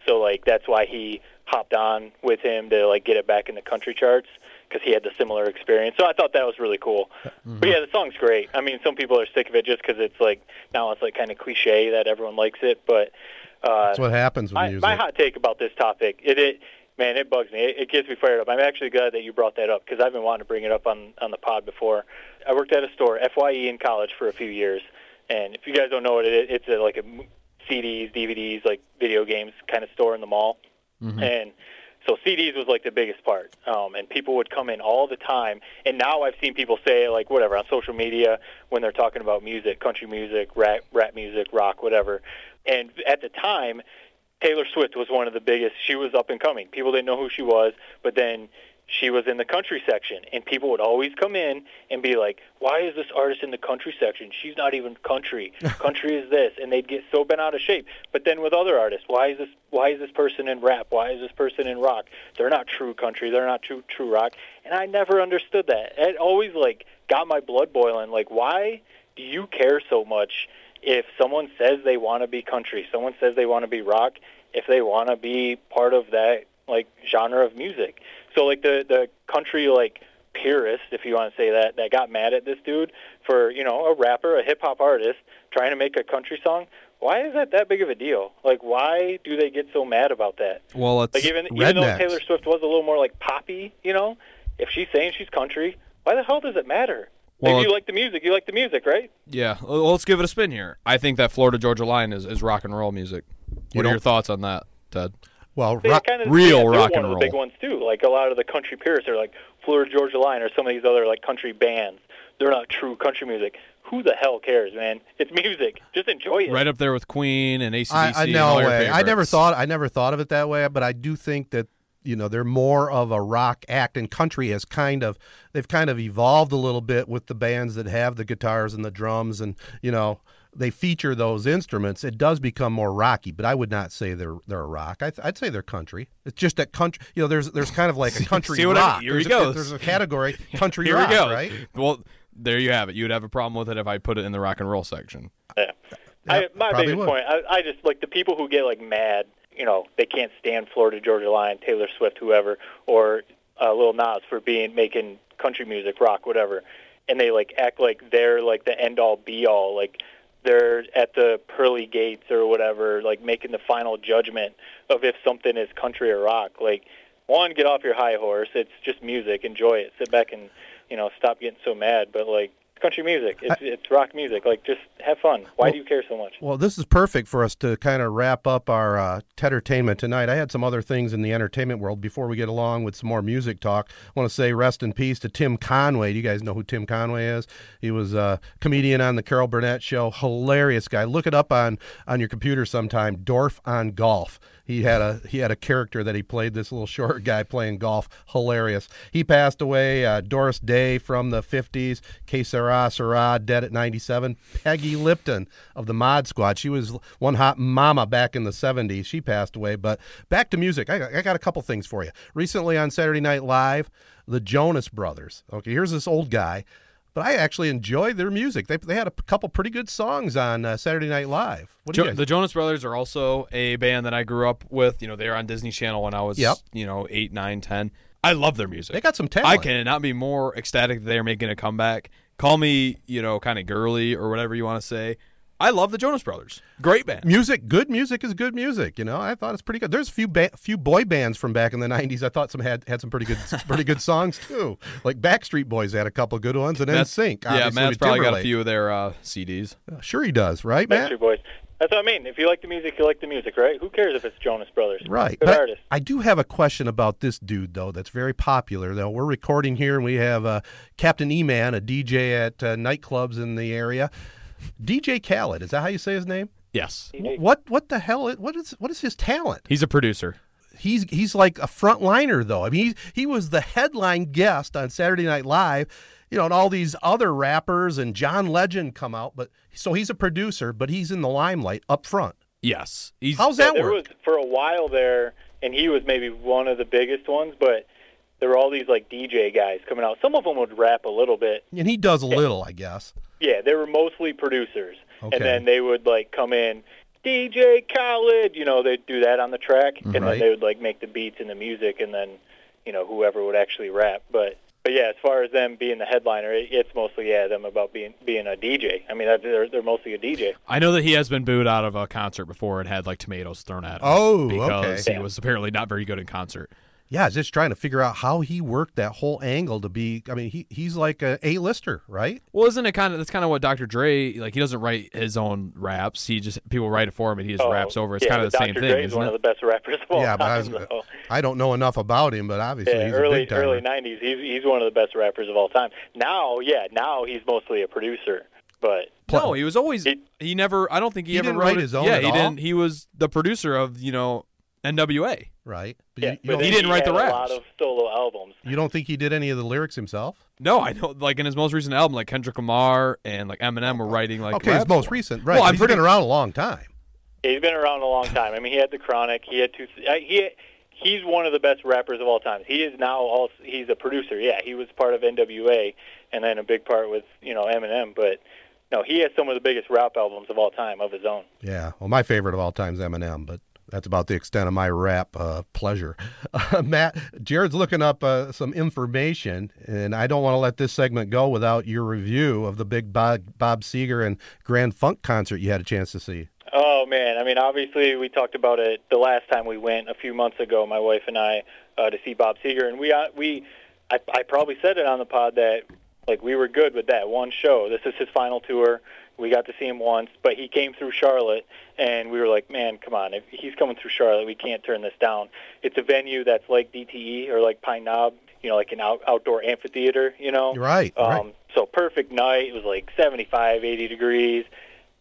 F: So like that's why he hopped on with him to like get it back in the country charts because he had the similar experience. So I thought that was really cool. But yeah, the song's great. I mean, some people are sick of it just because it's like now it's like kind of cliche that everyone likes it, but uh,
A: That's what happens with
F: my,
A: music.
F: my hot take about this topic, it, it man, it bugs me. It, it gets me fired up. I'm actually glad that you brought that up because I've been wanting to bring it up on on the pod before. I worked at a store, Fye in college, for a few years, and if you guys don't know what it is, it's a, like a CDs, DVDs, like video games kind of store in the mall, and so CDs was like the biggest part, um, and people would come in all the time. And now I've seen people say like whatever on social media when they're talking about music, country music, rap, rap music, rock, whatever. And at the time, Taylor Swift was one of the biggest. She was up and coming. People didn't know who she was, but then she was in the country section, and people would always come in and be like, "Why is this artist in the country section? She's not even country. country is this," and they'd get so bent out of shape. But then with other artists, why is this? Why is this person in rap? Why is this person in rock? They're not true country. They're not true true rock. And I never understood that. It always like got my blood boiling. Like, why do you care so much if someone says they want to be country, someone says they want to be rock? if they want to be part of that like genre of music. So like the the country like purist, if you want to say that, that got mad at this dude for you know a rapper, a hip hop artist trying to make a country song. Why is that that big of a deal? Like, why do they get so mad about that?
G: Well, it's
F: Like even even though. Taylor Swift was a little more like poppy, you know, if she's saying she's country, why the hell does it matter?
G: Well,
F: like,
G: it-
F: you like the music, you like the music, right?
G: yeah. Well, let's give it a spin here. I think that Florida Georgia line is, is rock and roll music. What are your thoughts on that, Ted?
A: Well,
F: They
A: ro-
F: kind of,
G: real
F: yeah,
G: rock
F: one
G: and
F: of the big ones too. Like a lot of the country purists are like Florida Georgia Line or some of these other like country bands. They're not true country music. Who the hell cares, man? It's music. Just enjoy it.
G: Right up there with Queen and ACDC.
A: I, I
G: and
A: no
G: all your
A: way. I never thought I never thought of it that way, but I do think that you know they're more of a rock act, and country has kind of they've kind of evolved a little bit with the bands that have the guitars and the drums, and you know they feature those instruments. It does become more rocky, but I would not say they're they're a rock. I, I'd say they're country. It's just that country. You know, there's there's kind of like a country
G: See what I
A: rock.
G: mean? Here
A: there's
G: he
A: a,
G: goes.
A: There's a category country
G: Here
A: rock,
G: we go.
A: right?
G: Well, there you have it. You would have a problem with it if I put it in the rock and roll section.
F: Yeah. I, my biggest
A: would.
F: point, I, I just like the people who get like mad. You know, they can't stand Florida Georgia Line, Taylor Swift, whoever, or uh, Lil Nas for being making country music, rock, whatever, and they like act like they're like the end all be all, like they're at the pearly gates or whatever, like making the final judgment of if something is country or rock. Like, one, get off your high horse. It's just music. Enjoy it. Sit back and you know stop getting so mad. But like country music, it's it's rock music. Like just have fun. Why do you care so much?
A: Well, this is perfect for us to kind of wrap up our uh, entertainment tonight. I had some other things in the entertainment world before we get along with some more music talk. I want to say rest in peace to Tim Conway. Do you guys know who Tim Conway is? He was a comedian on the Carol Burnett show. Hilarious guy. Look it up on on your computer sometime. Dorf on golf. He had a he had a character that he played. This little short guy playing golf. Hilarious. He passed away. Uh, Doris Day from the '50s. Que sera dead at 97. Peggy Lipton of the Mod Squad. She was one hot mama back in the '70s. She passed away. But back to music. I I got a couple things for you. Recently on Saturday Night Live, the Jonas Brothers. Okay, here's this old guy. But I actually enjoy their music. They, they had a couple pretty good songs on uh, Saturday Night Live. What do you
G: Jo-
A: guys
G: the Jonas Brothers are also a band that I grew up with. You know, they were on Disney Channel when I was,
A: Yep.
G: you know, eight, nine, ten. I love their music.
A: They got some talent.
G: I cannot be more ecstatic that they're making a comeback. Call me, you know, kind of girly or whatever you want to say. I love the Jonas Brothers. Great band.
A: music good music is good music you know i thought it's pretty good there's a few ba- few boy bands from back in the 90s i thought some had had some pretty good pretty good songs too like backstreet boys had a couple good ones and then
G: Matt-
A: sync
G: yeah, Matt's probably got a few of their uh, CDs.
A: sure he does right matt
F: Backstreet Boys. That's what I mean. If you like the music, you like the music, right? Who cares if it's Jonas Brothers?
A: Right.
F: Good
A: But I-
F: artist.
A: I, do have a question about this dude, though, that's very popular. Though we're recording here, and we have uh, Captain E Man, a DJ at uh, nightclubs in the area. DJ Khaled, is that how you say his name?
G: Yes.
A: Wh- What what the hell? Is, what is what is his talent?
G: He's a producer.
A: He's he's like a frontliner, though. I mean, he he was the headline guest on Saturday Night Live. You know, and all these other rappers and John Legend come out, but so he's a producer, but he's in the limelight up front.
G: Yes. He's
A: How's
F: Yeah,
A: that
F: there
A: work?
F: was for a while there, and he was maybe one of the biggest ones. But there were all these like DJ guys coming out. Some of them would rap a little bit.
A: And he does a little, I guess.
F: Yeah, they were mostly producers,
A: Okay.
F: and then they would like come in. DJ Khaled, you know, they'd do that on the track, mm-hmm. and
A: Right.
F: then they would like make the beats and the music, and then, you know, whoever would actually rap. But but yeah, as far as them being the headliner, it, it's mostly yeah them about being being a DJ. I mean, that- they're they're mostly a DJ.
G: I know that he has been booed out of a concert before and had like tomatoes thrown at him.
A: Oh,
G: because
A: okay.
G: he was apparently not very good in concert.
A: Yeah, just trying to figure out how he worked that whole angle to be. I mean, he he's like a A-lister, right?
G: Well, isn't it kind of that's kind of what Dr. Dre like? He doesn't write his own raps. He just people write it for him and he just
F: Oh,
G: raps over. It's
F: yeah,
G: kind of the
F: but
G: same
F: Dr.
G: thing,
F: Dre is
G: isn't
F: one
G: it?
F: of the best rappers of all
A: yeah, but I,
F: time.
A: was. I don't know enough about him, but obviously
F: Yeah,
A: he's
F: early
A: a big timer.
F: early '90s. He's he's one of the best rappers of all time. Now, yeah, now he's mostly a producer, but
G: No, he was always
F: He-
G: he, never. I don't think he,
A: He
G: ever
A: didn't
G: wrote
A: write his own
G: Yeah,
A: at
G: he
A: all?
G: didn't. He was the producer of you know NWA.
A: right? But
F: yeah,
A: you, you,
F: but
G: he didn't write the
F: had
G: raps.
F: A lot of solo albums.
A: you don't think he did any of the lyrics himself?
G: No, I know. Like in his most recent album, like Kendrick Lamar and like Eminem were writing like.
A: okay, his most recent, right?
G: Well, I'm
A: he's
G: pretty
A: been around a long time.
F: He's been around a long time. I mean, he had the Chronic. He had two. I- He he's one of the best rappers of all time. He is now also he's a producer. Yeah, he was part of NWA, and then a big part with you know Eminem. But no, he has some of the biggest rap albums of all time of his own.
A: Yeah. Well, my favorite of all time is Eminem, but That's about the extent of my rap uh, pleasure. Uh, Matt, Jared's looking up uh, some information, and I don't want to let this segment go without your review of the big Bob, Bob Seger and Grand Funk concert you had a chance to see.
F: Oh man, I mean, obviously we talked about it the last time we went a few months ago, my wife and I, uh, to see Bob Seger, and we uh, we, I, I probably said it on the pod that like we were good with that one show. This is his final tour. We got to see him once, but he came through Charlotte, and we were like, man, come on, if he's coming through Charlotte, we can't turn this down. It's a venue that's like DTE or like Pine Knob, you know, like an out, outdoor amphitheater, you know.
A: Right.
F: Um,
A: right.
F: So perfect night. It was like 75, 80 degrees.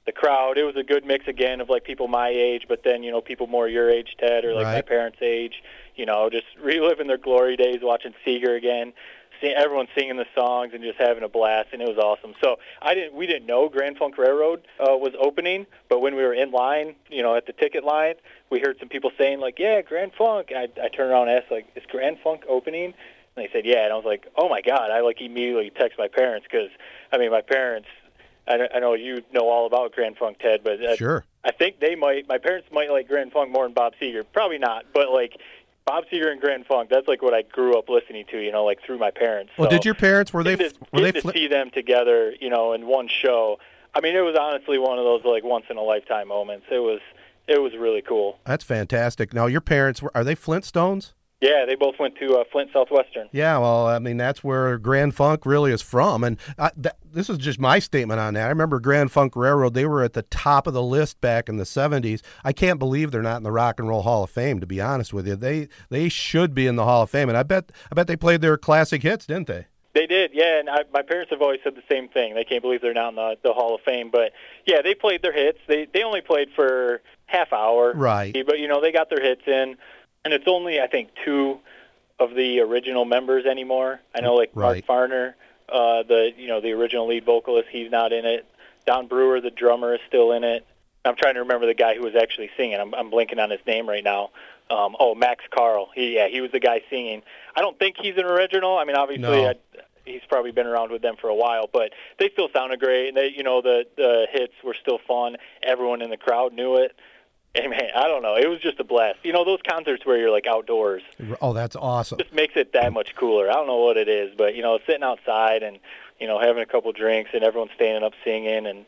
F: The crowd, it was a good mix again of like people my age, but then you know people more your age, Ted, or like my parents' age. You know, just reliving their glory days, watching Seger again everyone singing the songs and just having a blast, and it was awesome. So I didn't, we didn't know Grand Funk Railroad uh, was opening, but when we were in line, you know, at the ticket line, we heard some people saying like, "Yeah, Grand Funk." And I, I turned around and asked like, "Is Grand Funk opening?" And they said, "Yeah." And I was like, "Oh my god!" I like immediately text my parents because I mean, my parents. I, I know you know all about Grand Funk, Ted, but uh,
A: Sure.
F: I think they might. My parents might like Grand Funk more than Bob Seger. Probably not, but like Bob Seger and Grand Funk. That's like what I grew up listening to. You know, like through my parents.
A: Well,
F: So
A: did your parents were they
F: to,
A: were they
F: to
A: fli-
F: see them together? You know, in one show. I mean, it was honestly one of those like once in a lifetime moments. It was it was really cool.
A: That's fantastic. Now your parents were are they Flintstones?
F: Yeah, they both went to uh, Flint Southwestern.
A: Yeah, well, I mean that's where Grand Funk really is from, and I, that, this is just my statement on that. I remember Grand Funk Railroad; they were at the top of the list back in the '70s. I can't believe they're not in the Rock and Roll Hall of Fame. To be honest with you, they they should be in the Hall of Fame, and I bet I bet they played their classic hits, didn't they?
F: They did, yeah. And I, my parents have always said the same thing. They can't believe they're not in the, the Hall of Fame. But yeah, they played their hits. They they only played for half hour,
A: Right.
F: But you know, they got their hits in, and it's only I think two of the original members anymore. I know like
A: Right.
F: Mark Farner, uh, the you know the original lead vocalist, he's not in it. Don Brewer, the drummer, is still in it. I'm trying to remember the guy who was actually singing. I'm, I'm blinking on his name right now. Um, oh, Max Carl. He, yeah, he was the guy singing. I don't think he's an original. I mean, obviously,
A: No.
F: I, he's probably been around with them for a while, but they still sounded great. And they, you know, the the hits were still fun. Everyone in the crowd knew it. And man, I don't know. It was just a blast. You know, those concerts where you're like outdoors
A: Oh, that's awesome.
F: just makes it that much cooler. I don't know what it is, but you know, sitting outside and you know having a couple drinks and everyone standing up singing and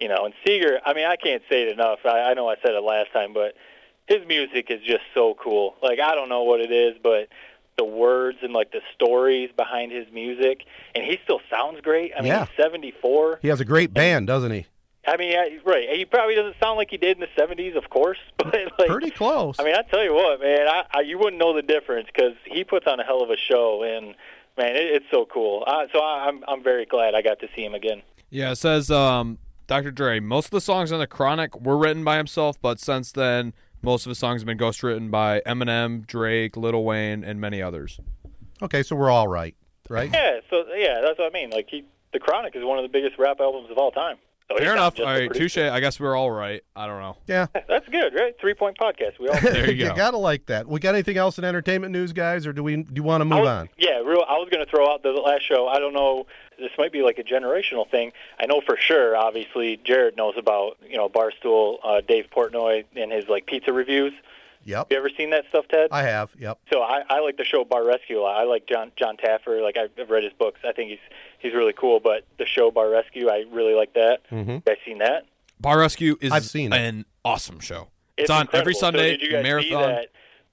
F: you know, and Seger. I mean, I can't say it enough. I, I know I said it last time, but his music is just so cool. Like I don't know what it is, but the words and like the stories behind his music, and he still sounds great. I mean,
A: Yeah.
F: he's 74.
A: He has a great band, doesn't he?
F: I mean, right? He probably doesn't sound like he did in the 70s, of course, but like
A: Pretty close.
F: I mean, I tell you what, man, I, I you wouldn't know the difference because he puts on a hell of a show, and man, it, it's so cool. Uh, so I, I'm I'm very glad I got to see him again.
G: Yeah, it says um, Dr. Dre. Most of the songs on the Chronic were written by himself, but since then, most of his songs have been ghostwritten by Eminem, Drake, Lil Wayne, and many others.
A: okay, so we're all right, right?
F: Yeah, so yeah, that's what I mean. Like he, the Chronic is one of the biggest rap albums of all time. So
G: Fair enough. All right, All
F: touche.
G: I guess we're all right. I don't know.
A: Yeah.
F: That's good, right? Three point podcast. We all.
G: There you go.
A: gotta like that. We got anything else in entertainment news, guys, or do we do you want to move
F: was-
A: on?
F: Yeah, real. I was going to throw out the last show. I don't know. This might be like a generational thing. I know for sure. Obviously, Jared knows about you know Barstool, uh, Dave Portnoy, and his like pizza reviews.
A: Yep.
F: You ever seen that stuff, Ted?
A: I have. Yep.
F: So I, I like the show Bar Rescue a lot. I like John Jon Taffer. Like I've read his books. I think he's he's really cool. But the show Bar Rescue, I really like that.
A: Mm-hmm.
F: You guys seen that?
G: Bar Rescue is
A: I've seen it.
G: an awesome show.
F: It's,
G: It's, on every
F: incredible. So
G: Sunday
F: did you guys
G: marathon.
F: see that?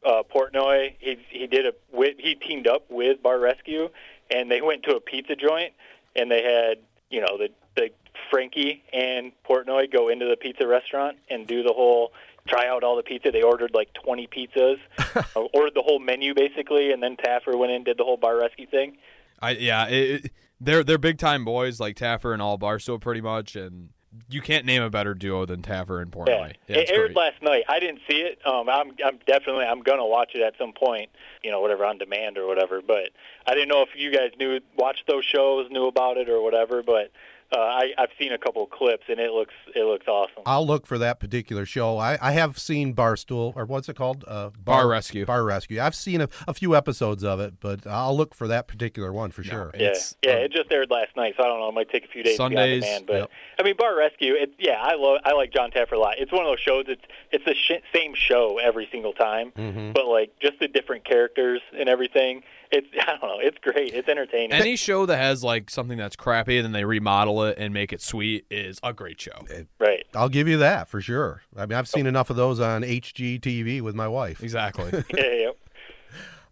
F: Uh, Portnoy, he he did a he teamed up with Bar Rescue, and they went to a pizza joint, and they had you know the the Frankie and Portnoy go into the pizza restaurant and do the whole try out all the pizza. They ordered like 20 pizzas, uh, ordered the whole menu basically, and then Taffer went in and did the whole Bar Rescue thing.
G: I yeah, it, it- they're they're big time boys like Taffer and all Barstool pretty much, and you can't name a better duo than Taffer and Portnoy. Yeah,
F: it aired
G: great.
F: last night. I didn't see it. Um, I'm, I'm definitely, I'm gonna watch it at some point. You know, whatever on demand or whatever. But I didn't know if you guys knew, watched those shows, knew about it or whatever. But uh, I, I've seen a couple of clips, and it looks it looks awesome.
A: I'll look for that particular show. I, I have seen Barstool, or what's it called? Uh,
G: Bar Rescue.
A: Bar Rescue. I've seen a, a few episodes of it, but I'll look for that particular one for sure.
F: Yeah,
G: It's,
F: yeah,
G: um,
F: it just aired last night, so I don't know. It might take a few days
G: Sundays,
F: to get on demand, but
A: yep.
F: I mean, Bar Rescue. It, yeah, I love. I like Jon Taffer a lot. It's one of those shows. It's it's the sh- same show every single time,
A: Mm-hmm.
F: but like just the different characters and everything. It's I don't know. It's great. It's entertaining.
G: Any show that has like something that's crappy and then they remodel it and make it sweet is a great show.
F: right.
A: I'll give you that for sure. I mean, I've seen enough of those on HGTV with my wife.
G: Exactly.
F: Yeah, yeah.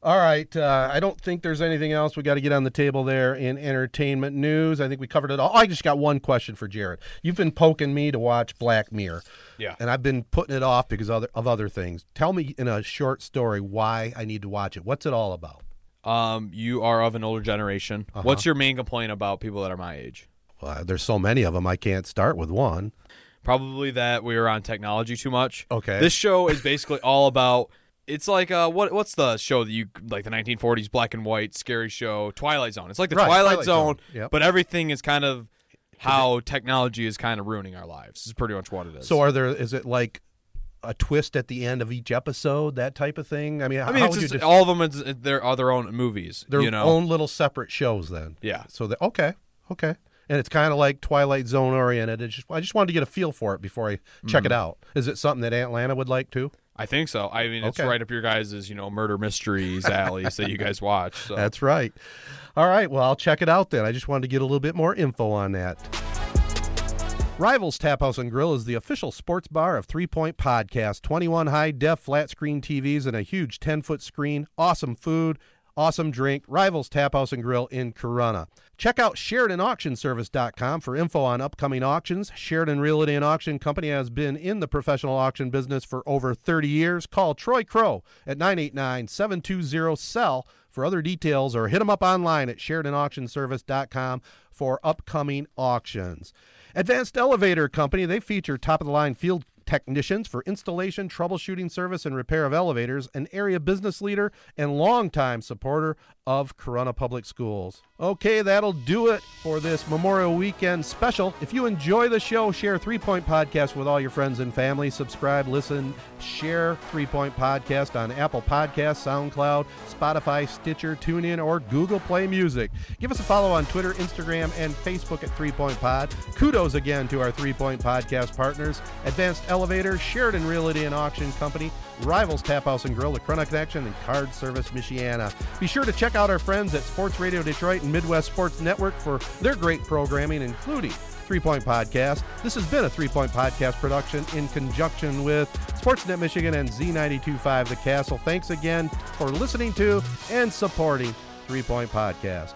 A: All right. Uh, I don't think there's anything else we got to get on the table there in entertainment news. I think we covered it all. I just got one question for Jared. You've been poking me to watch Black Mirror.
G: Yeah.
A: And I've been putting it off because other, of other things. Tell me in a short story why I need to watch it. What's it all about?
G: Um, you are of an older generation.
A: Uh-huh.
G: What's your main complaint about people that are my age?
A: Well, there's so many of them. I can't start with one.
G: Probably that we are on technology too much.
A: Okay.
G: This show is basically all about. It's like uh, what what's the show that you like the 1940s black and white scary show Twilight Zone. It's like the
A: Right,
G: Twilight,
A: Twilight
G: Zone,
A: Zone. Yep.
G: but everything is kind of how technology is kind of ruining our lives. This is pretty much what it is.
A: So are there? Is it like a twist at the end of each episode? That type of thing. I mean,
G: I mean,
A: how
G: it's
A: would
G: just,
A: you
G: all of them. It's, they're are their own movies.
A: their
G: you know,
A: own little separate shows then.
G: Yeah.
A: So that okay, okay, and it's kind of like Twilight Zone oriented. It's just I just wanted to get a feel for it before I check
G: Mm-hmm.
A: it out. Is it something that Atlanta would like too?
G: I think so. I mean, it's
A: Okay.
G: right up your guys' you know murder mysteries alleys that you guys watch. So.
A: That's right. All right. Well, I'll check it out then. I just wanted to get a little bit more info on that. Rivals Tap House and Grill is the official sports bar of Three Point Podcast. 21 high def flat screen TVs and a huge 10 foot screen. Awesome food, awesome drink. Rivals Tap House and Grill in Corunna. Check out SheridanAuctionService.com for info on upcoming auctions. Sheridan Realty and Auction Company has been in the professional auction business for over 30 years. Call Troy Crow at 989 720 SELL for other details or hit them up online at SheridanAuctionService.com for upcoming auctions. Advanced Elevator Company, they feature top of the line field technicians for installation, troubleshooting service, and repair of elevators, an area business leader and longtime supporter of Corunna Public Schools. Okay, that'll do it for this Memorial Weekend special. If you enjoy the show, share Three Point Podcast with all your friends and family. Subscribe, listen, share Three Point Podcast on Apple Podcasts, SoundCloud, Spotify, Stitcher, TuneIn, or Google Play Music. Give us a follow on Twitter, Instagram, and Facebook at Three Point Pod. Kudos again to our Three Point Podcast partners Advanced Elevator, Sheridan Realty and Auction Company, Rivals Tap House and Grill, the Corunna Connection, and Card Service Michiana. Be sure to check out our friends at Sports Radio Detroit and Midwest Sports Network for their great programming, including Three Point Podcast. This has been a Three Point Podcast production in conjunction with Sportsnet Michigan and Z925 The Castle. Thanks again for listening to and supporting Three Point Podcast.